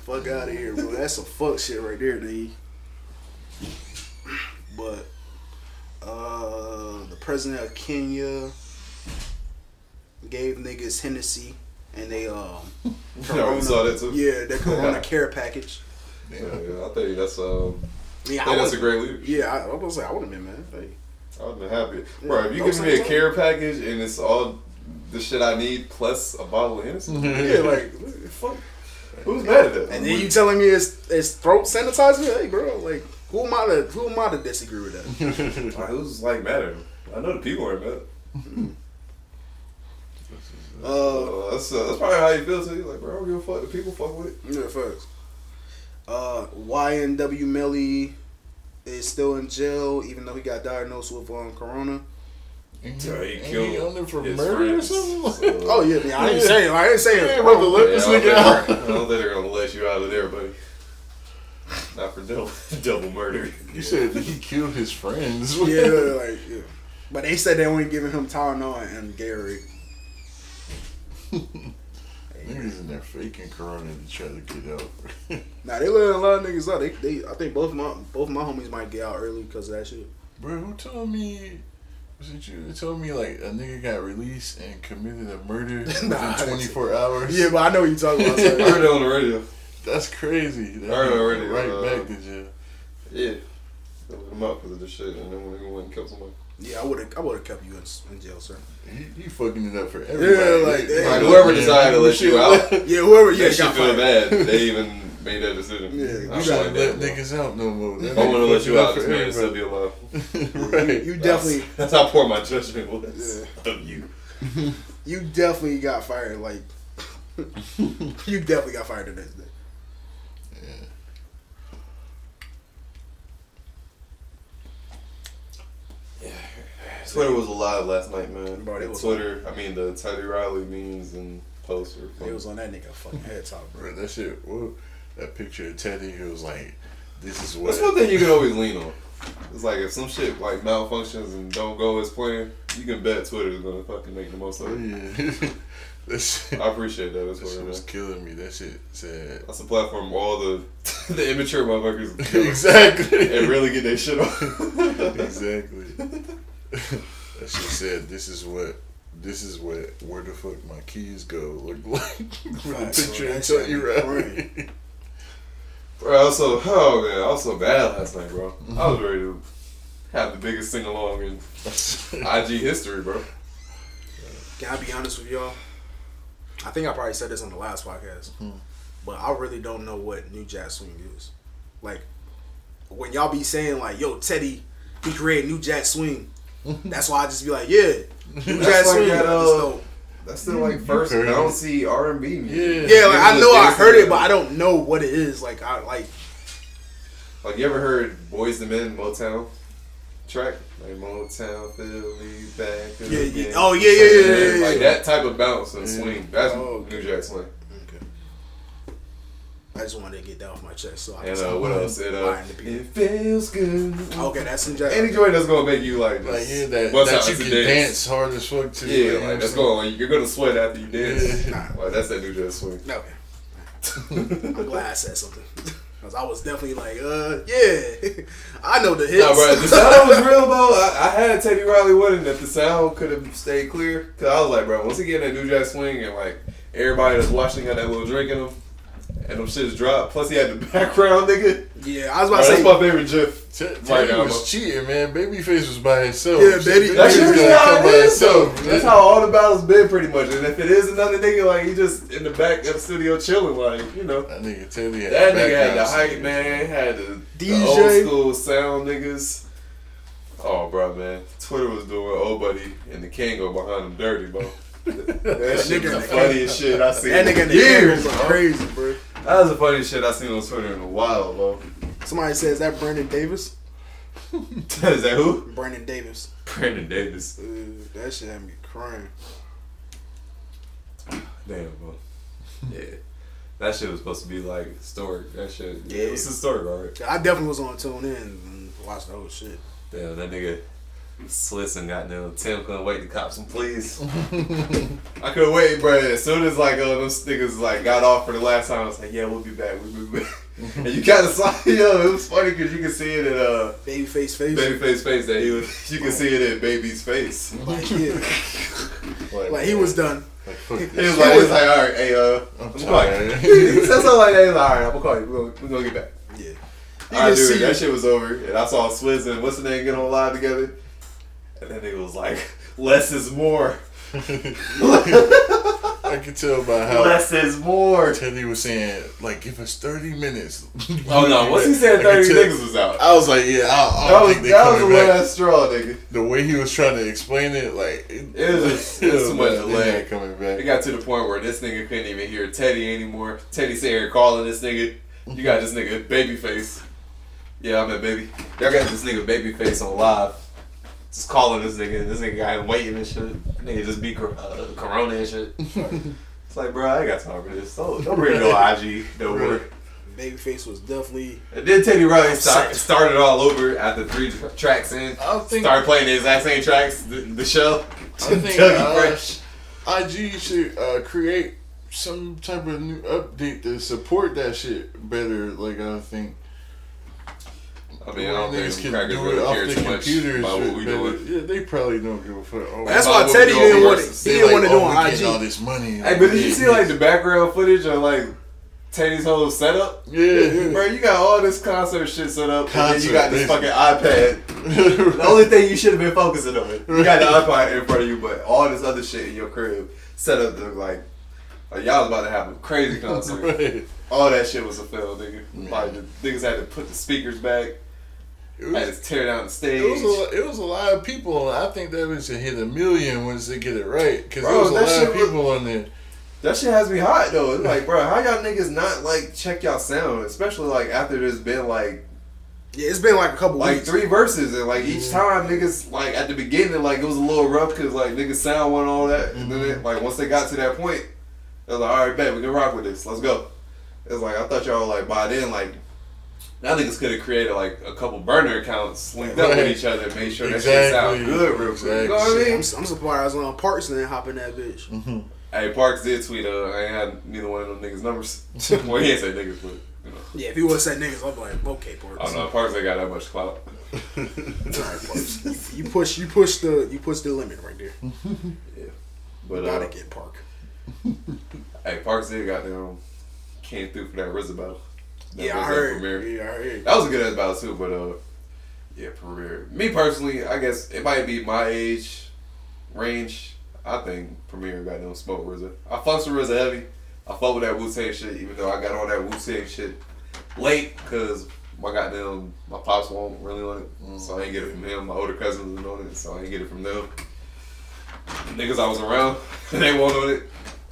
Fuck out of here, bro. That's some fuck shit right there, nigga. But uh the president of Kenya gave niggas Hennessy and they um You already saw that too. Yeah, their Corona care package. Yeah, yeah, I think that's um. Yeah, I that's a great leader. Yeah, I, I was gonna say I would have been man. Like, I would have been happy, Yeah, bro. If you don't give me a something. care package and it's all the shit I need plus a bottle of Hennessy, yeah, like fuck. who's mad at that? And then you telling me it's it's throat sanitizer? Hey, bro, like who am I to who am I to disagree with that? Like, who's like mad at him? I know the people aren't mad. Uh, Uh, that's uh, that's probably how you feel too. Like, bro, I don't give a fuck. The people fuck with it. Yeah, facts. Uh, YNW Melly is still in jail, even though he got diagnosed with um, corona. Ain't Yeah, he ain't killed he on for his murder or something? So- Oh yeah, man, I didn't say it. I didn't say Yeah, it. about to let Yeah, this I don't nigga out. think they're- I don't think they're gonna let you out of there, buddy. Not for double, double murder. You said he killed his friends. Yeah, like yeah. But they said they only giving him Tylenol and Gatorade. Niggas in there faking corona to try to get out. Nah, they letting a lot of niggas out. They, they, I think both my both my homies might get out early because of that shit. bro, who told me? Was it you that told me like a nigga got released and committed a murder within 24 hours? Yeah, but I know what you're talking about. I heard it on the radio. That's crazy. That I heard nigga already, Right uh, back to jail. Yeah. They let him out because of this shit, and then when he went and killed somebody. Yeah, I would have I would have kept you in, in jail, sir. He, he fucking it up for everybody. like, yeah. Like, whoever decided to let you out, Yeah, whoever yeah that shit got feel fired. bad. They even made that decision. Yeah, you feel gotta let that, niggas out no more. That If I want to nigga let you out, this for man still be alive. right. You definitely That's how poor my judgment was of you. you definitely got fired. Like you definitely got fired the next day. Twitter was alive last night, man. Bro, it The was Twitter, I mean, the Teddy Riley memes and posts were It was on that nigga fucking head top, bro. Bro, that shit. Whoa, that picture of Teddy. It was like, this is what. That's one thing you can always lean on. It's like if some shit like malfunctions and don't go as planned, you can bet Twitter's gonna fucking make the most of it. Yeah. that shit. I appreciate that. That's That what shit was is. killing me. That shit said. That's a platform where all the the immature motherfuckers exactly. and really get their shit on. exactly. that shit said, "This is what." This is what where the fuck my keys go look like with a picture bro. of That shit Teddy be Riley. Bro, I was so oh man, I was so bad last night, bro. I was mm-hmm. ready to have the biggest sing along in IG history, bro. Can I be honest with y'all? I think I probably said this on the last podcast, mm-hmm. but I really don't know what New Jack Swing is. Like when y'all be saying like, "Yo, Teddy, he created New Jack Swing," that's why I just be like, "Yeah, New That's Jack like Swing." that, I uh, don't- That's still like first heard it. bouncy R and B music. Yeah. yeah, like I know I heard it, but I don't know what it is. Like I like, Like you ever heard Boyz II Men Motown track? Like Motown, Philly, back. Yeah, yeah. Oh, yeah, yeah, yeah, yeah, yeah, Like that type of bounce and Yeah. swing. That's Oh, New Jack Swing. Okay. I just wanted to get that off my chest. So I And can uh, what else? It, uh, Lying it feels good. Okay, that's New Jack. Any joint that's gonna make you like, Like just yeah, that, bust that you can dance. dance. hard as fuck to. Yeah, you like that's going. Like, you're gonna sweat after you dance. Nah. Like that's that New Jack Swing. Okay. I'm glad I said something. Because I was definitely like, uh, yeah. I know the hits. Nah, bro, the sound was real though. I, I had Teddy Riley winning. If the sound could have stayed clear, cause I was like, bro, once he get in that New Jack Swing and like everybody that's watching got that little drink in them, and them shits dropped. Plus he had the background nigga. yeah, I was Bro, about to that's say. my favorite gif. T- Right Teddy now, was bro. cheating, man. Babyface was by himself. Yeah, baby, Betty- that That's nigga's usually gonna how come by himself. That's how all the battles been pretty much. And if it is another nigga, like he just in the back of the studio chilling, like you know. That nigga Teddy had That nigga had the hype singers. man, had the, the DJ. old school sound niggas. Oh, bro, man, Twitter was doing old buddy and the Kangol behind him dirty, bro. that shit nigga was the funniest shit I seen. That nigga in in the years, years was crazy, bro. That was the funniest shit I seen on Twitter in a while, bro. Somebody says that Brandon Davis. Is that who? Brandon Davis. Brandon Davis. Uh, that shit had me crying. Damn, bro. Yeah. That shit was supposed to be like historic. That shit. Yeah. It was historic, alright. I definitely was on tune in and watch the whole shit. Damn, that nigga Swizz and goddamn Tim couldn't wait to cop some please. I couldn't wait, bro. As soon as like uh, those niggas like got off for the last time, I was like, yeah, we'll be back. We'll be back. and you kind of saw, yo, it was funny because you can see it in uh, Babyface face. Babyface face that he was. You can see it in Baby's face. Like, yeah. Like, like he was done. Like, He was shit. like, he was like, all right, hey, uh, I'm I'm calling tired. he said something like that. He like, all right, I'm gonna call you. We're gonna, we're gonna get back. Yeah. You All right, can dude, see that shit was over, and I saw Swizz and what's the name get on live together, and that nigga was like, "Less is more. I could tell by how Less is more." Teddy was saying, like, give us 30 minutes. Oh no! Once he said thirty tell- niggas was out, I was like, yeah, I, I that was think that was the coming back. last straw, nigga. The way he was trying to explain it, like, it, It was just- it was too much man, delay. coming back. It got to the point where this nigga couldn't even hear Teddy anymore. Teddy sitting here calling this nigga. You got this nigga babyface. Yeah, I'm at baby. Y'all got this nigga babyface on live. Just calling this nigga. This nigga got him waiting and shit. Nigga just be uh, Corona and shit. it's like, bro, I ain't got time for this. Don't, don't bring no IG no more. Babyface was definitely. And then Teddy Riley start, started all over after three tracks in. I don't think- started playing the exact same tracks, the, the show. I think, uh. IG should uh, create some type of new update to support that shit better. Like I think I mean, I don't Niggas think can crackers do really it off care the too much computer. about what we doing. Yeah, they probably don't give a fuck. Oh, That's why Teddy didn't want it. He didn't want to do oh, on getting all this money. Hey, but did you see like the background footage of like Teddy's whole setup? Yeah. Bro, you got all this concert shit set up, and then you got this basically. fucking iPad. The only thing you should have been focusing on. You got the iPad in front of you, but all this other shit in your crib set up to like, like y'all was about to have a crazy concert. Right. All that shit was a fail, nigga. Like the niggas had to put the speakers back, It had was, to tear down the stage. it was a it was a lot of people. I think that was to hit a million once they get it right because there was a lot shit of was- people on there. That shit has me hot though. It's like, bro, how y'all niggas not like check y'all sound, especially like after there's been like Yeah, it's been like a couple like weeks. three verses and like each time niggas like at the beginning like it was a little rough because like niggas sound wasn't all that and then it, mm-hmm. like once they got to that point it was like all right bet we can rock with this let's go it's like I thought y'all like by then like now niggas could have created like a couple burner accounts linked up with each other and made sure that shit sound good real quick you know what I Exactly. mean I'm, I'm surprised on Parks didn't hop in that bitch. Mm-hmm. hey Parks did tweet uh I ain't had neither one of them niggas numbers well he ain't say niggas but you know Yeah, if he would have said niggas, I'm like, okay, I Parks. don't know Parks ain't got that much clout Alright, Parks. You push, you push the, you push the limit right there. yeah, but Gotta uh, get Park. hey Parks did got them came through for that RZA battle That Yeah, I RZA heard. Premier. Yeah, I heard. That was a good ass battle too, but uh, yeah, Premier. Me personally, I guess it might be my age range. I think Premier got them smoke RZA. I fucks with RZA heavy. I fuck with that Wu Tang shit, even though I got on that Wu Tang shit late because my goddamn my pops won't really on it, so I ain't get it from him. My older cousins was on it, so I ain't get it from them. Niggas I was around, they won't on it.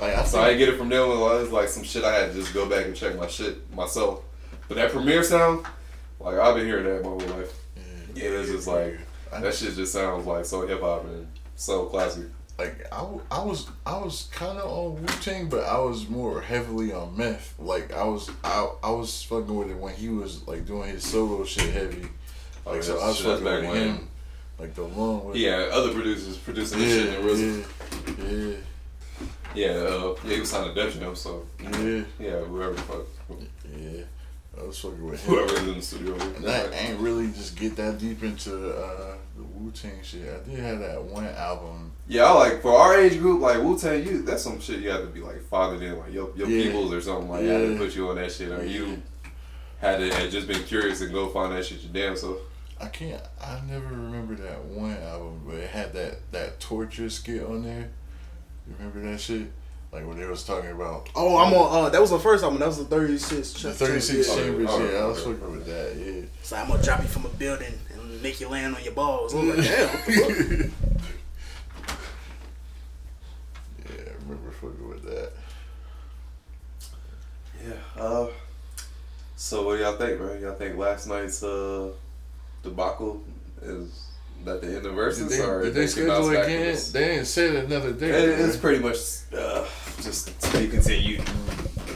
Like I So I think, didn't get it from them. It was like some shit I had to just go back and check my shit myself. But that Premier sound, like I've been hearing that my whole life. Yeah, it's just like that shit just sounds like so hip hop and so classic. like I, I was I was kind of on Wu Tang, but I was more heavily on Meth. Like I was I, I was fucking with it when he was like doing his solo shit heavy. Like Oh, so I was fucking with when- him. Like the long He had other producers producing this shit in yeah, RZA. yeah, yeah, Yeah, uh, yeah, he was signed to Def Jam, so yeah, yeah, whoever the fuck, yeah. I was fucking with him. whoever is in the studio. And I ain't really just get that deep into uh, the Wu Tang shit. I did have that one album. Yeah, I like for our age group, like Wu Tang, you that's some shit you have to be like fathered in, like your your Yeah. peoples or something like that to put you on that shit, or you had to had just been curious and go find that shit your damn so. I can't. I never remember that one album, but it had that that torture skit on there. You remember that shit? Like when they was talking about Oh, I'm on. Uh, that was the first album. That was the 36. the thirty six Yeah. chambers. Oh, Yeah, I was okay. fucking with that. Yeah. So I'm gonna drop you from a building and make you land on your balls. I was like, damn. what the fuck? Yeah, I remember fucking with that. Yeah. Uh, so what do y'all think, man? Y'all think last night's uh debacle is that the end of Verzuz Did they, or did they can bounce schedule back again? from? They didn't say another date. It- It's pretty much uh, just to be continued.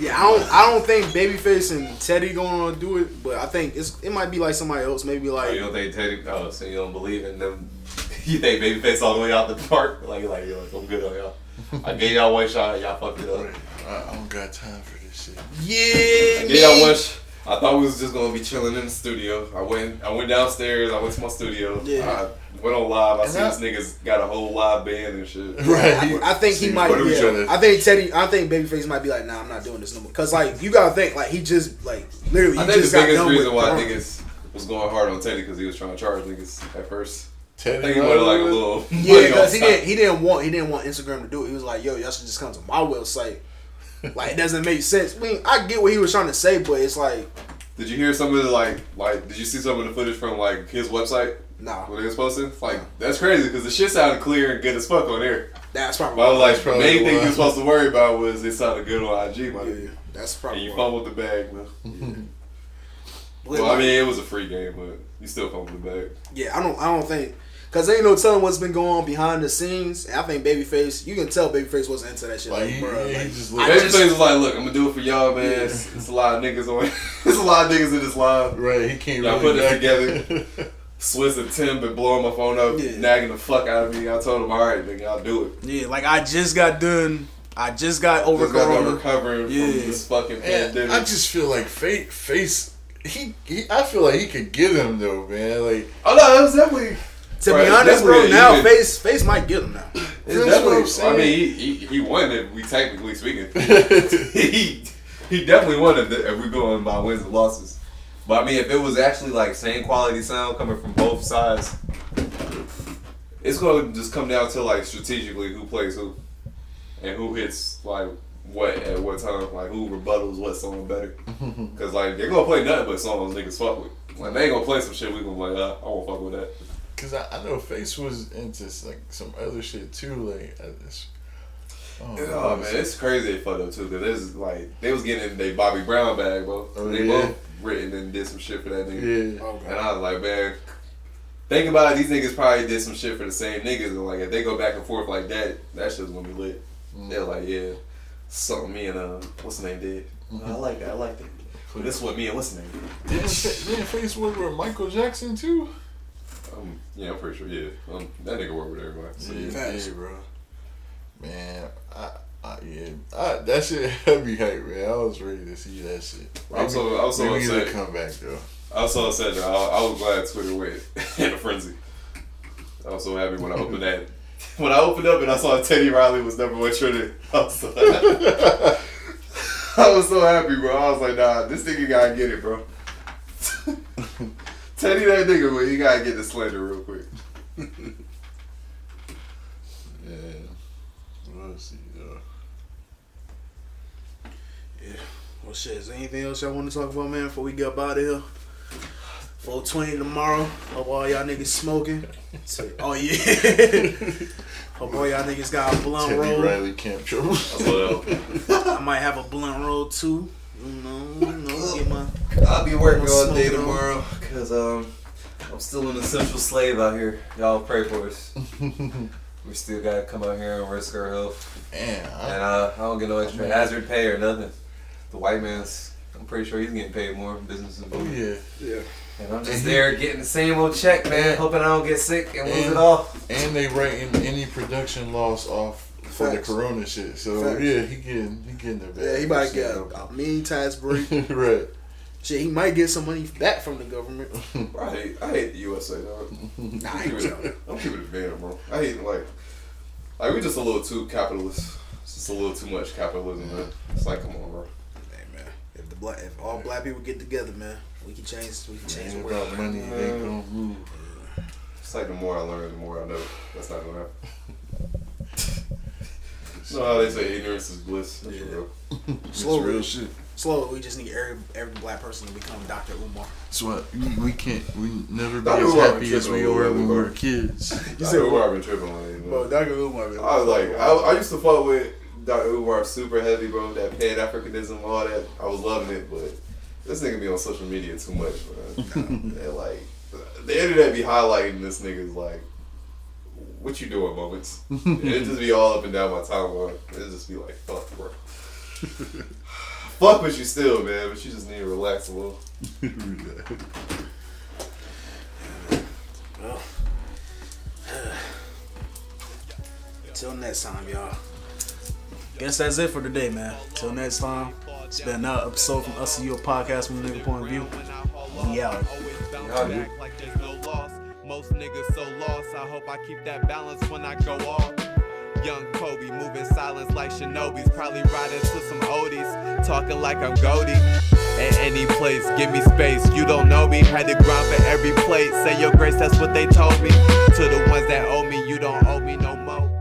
Yeah, I don't. I don't think Babyface and Teddy going to do it, but I think it's it might be like somebody else. Maybe Oh, like you don't think Teddy? Oh, so you don't believe in them? You think Babyface all the way out the park? Like, like, yo, I'm good on y'all. I gave y'all one shot, y'all fucked it up. I, I don't got time for this shit. yeah. I gave y'all one. Sh- I thought we was just gonna be chilling in the studio. I went, I went downstairs. I went to my studio. Yeah. I went on live. I And see I- this niggas got a whole live band and shit. Right. I, I think he might. put each Yeah. I think Teddy. I think Babyface might be like, nah, I'm not doing this no more. Cause like you gotta think, like he just like literally. I he think just got biggest done reason with why Corona. niggas was going hard on Teddy because he was trying to charge niggas at first. I Teddy think he wanted like a little. Yeah, because he didn't. He didn't want. He didn't want Instagram to do it. He was like, yo, y'all should just come to my website. Like it doesn't make sense. I mean, I get what he was trying to say, but it's like, Did you hear some of the like like? Did you see some of the footage from like his website nah, when they was posting? Like that's crazy because the shit sounded clear and good as fuck on there. that's probably. But I was like, the main thing why. you was supposed to worry about was it sounded good on IG, man. yeah, that's And probably. you fumbled the bag, man. But, Well, I mean, it was a free game, but you still fumbled the bag. yeah, I don't. I don't think. Cause ain't no telling what's been going on behind the scenes. And I think Babyface, you can tell Babyface wasn't into that shit. Like, Like, he, bro, yeah, like, he just I looked. Just- was like, "Look, I'm gonna do it for y'all, man. It's, it's a lot of niggas on. It's a lot of niggas in this line. right, he can't Y'all really put it together. Swizz and Tim been blowing my phone up, Yeah. nagging the fuck out of me. I told him, all right, nigga, I'll do it. yeah, like I just got done. I just got over Just got done recovering Yeah. from this fucking And pandemic. I just feel like Face, Face he, he I feel like he could get him though, man. Like Oh no, it was definitely. To Right, be honest, that's bro, where you now could- face face might get him now. It's definitely. I'm saying. I mean, he, he he won if we technically speaking. he he definitely won if, if we going by wins and losses. But I mean, if it was actually like same quality sound coming from both sides, it's going to just come down to like strategically who plays who, and who hits like what at what time, like who rebuttals what song better. Because like they're gonna play nothing but songs niggas fuck with. Like they ain't gonna play some shit we gonna be like, uh, I won't fuck with that. Cause I, I know Face was into like some other shit too. Like, I just, oh, Oh man, it's crazy for them too, cause it's like they was getting in their Bobby Brown bag, bro. Oh, they yeah. both written and did some shit for that nigga. yeah. And I was like, man, think about it. These niggas probably did some shit for the same niggas, and like if they go back and forth like that, that shit's gonna be lit. Mm. They're like, yeah, something me and uh, what's the name did. Mm-hmm. I like that. I like that. But this is what me and what's the name did. Didn't, Fa- didn't Face work with Michael Jackson too? Um, yeah, I'm pretty sure. Yeah, um, that nigga work with everybody. So, Yeah, yeah. Bro. Man, I, I yeah, I, that shit had me hype, man. I was ready to see that shit. I'm so- I'm so maybe upset. come back though. I was so upset I, I was glad Twitter went in a frenzy. I was so happy when I opened that. When I opened up and I saw Teddy Riley was number one trending, I was so happy. I was so happy, bro. I was like, nah, this nigga gotta get it, bro. Teddy, that nigga, but you gotta get the slander real quick. Yeah, we'll see though. Yeah. Well, shit. Is there anything else y'all want to talk about, man? Before we get up out of here. 420 tomorrow. Hope all y'all niggas smoking. Oh yeah. Hope all y'all niggas got a blunt Teddy roll. Riley Camp Trouble. So, I might have a blunt roll too. You know, you know, get my I'll be working all all day day tomorrow, tomorrow because um, I'm still an essential slave out here. Y'all pray for us. we still gotta come out here and risk our health. Man, And I, uh, I don't get no extra hazard pay or nothing. The white man's, I'm pretty sure he's getting paid more. Business is oh yeah. yeah. And I'm just there getting the same old check, man, hoping I don't get sick and lose And- it all. And they writing any production loss off for Facts. the Corona shit. So Facts. yeah, he getting he getting their bag. Yeah, he might get a, a mean tax break. right. Shit, he might get some money back from the government. I hate, I hate the USA, dog. Nah, I'm I ain't keeping trying. it, I'm keeping it banned, bro. I hate like, like we just a little too capitalist. It's just a little too much capitalism, man. It's like, come on, bro. Hey man, if the black, if all black people get together, man, we can change. We can change the Ain't world. money, it ain't gonna move. It's like the more I learn, the more I know. That's not gonna happen. no, they say ignorance is bliss. That's Yeah. real. It's real shit. Slowly, we just need every every black person to become Dr. Umar. That's uh, why we, we can't we never be Dr. as Umar happy as we were when we were kids. You said Umar been tripping on it, bro. Dr. Umar. Man. I was like, I, I used to fuck with Dr. Umar super heavy, bro. That Pan Africanism, all that. I was loving it, but this nigga be on social media too much, bro. and like, the internet be highlighting this nigga's like, what you doing moments. it just be all up and down my timeline. It just be like, fuck, bro. Fuck with you still, man, but you just need to relax a little. Well, till next time, y'all. Guess that's it for today, man. Till next time, it's been another episode from Us and You, a podcast from a nigga point of view. We out. Y'all do. like there's no loss. Most niggas so lost. I hope I keep that balance when I go off. Young Kobe moving silence like Shinobi's. Probably riding to some oldies. Talking like I'm Goldie. At any place, give me space. You don't know me. Had to grind for every plate. Say your grace, that's what they told me. To the ones that owe me, you don't owe me no more.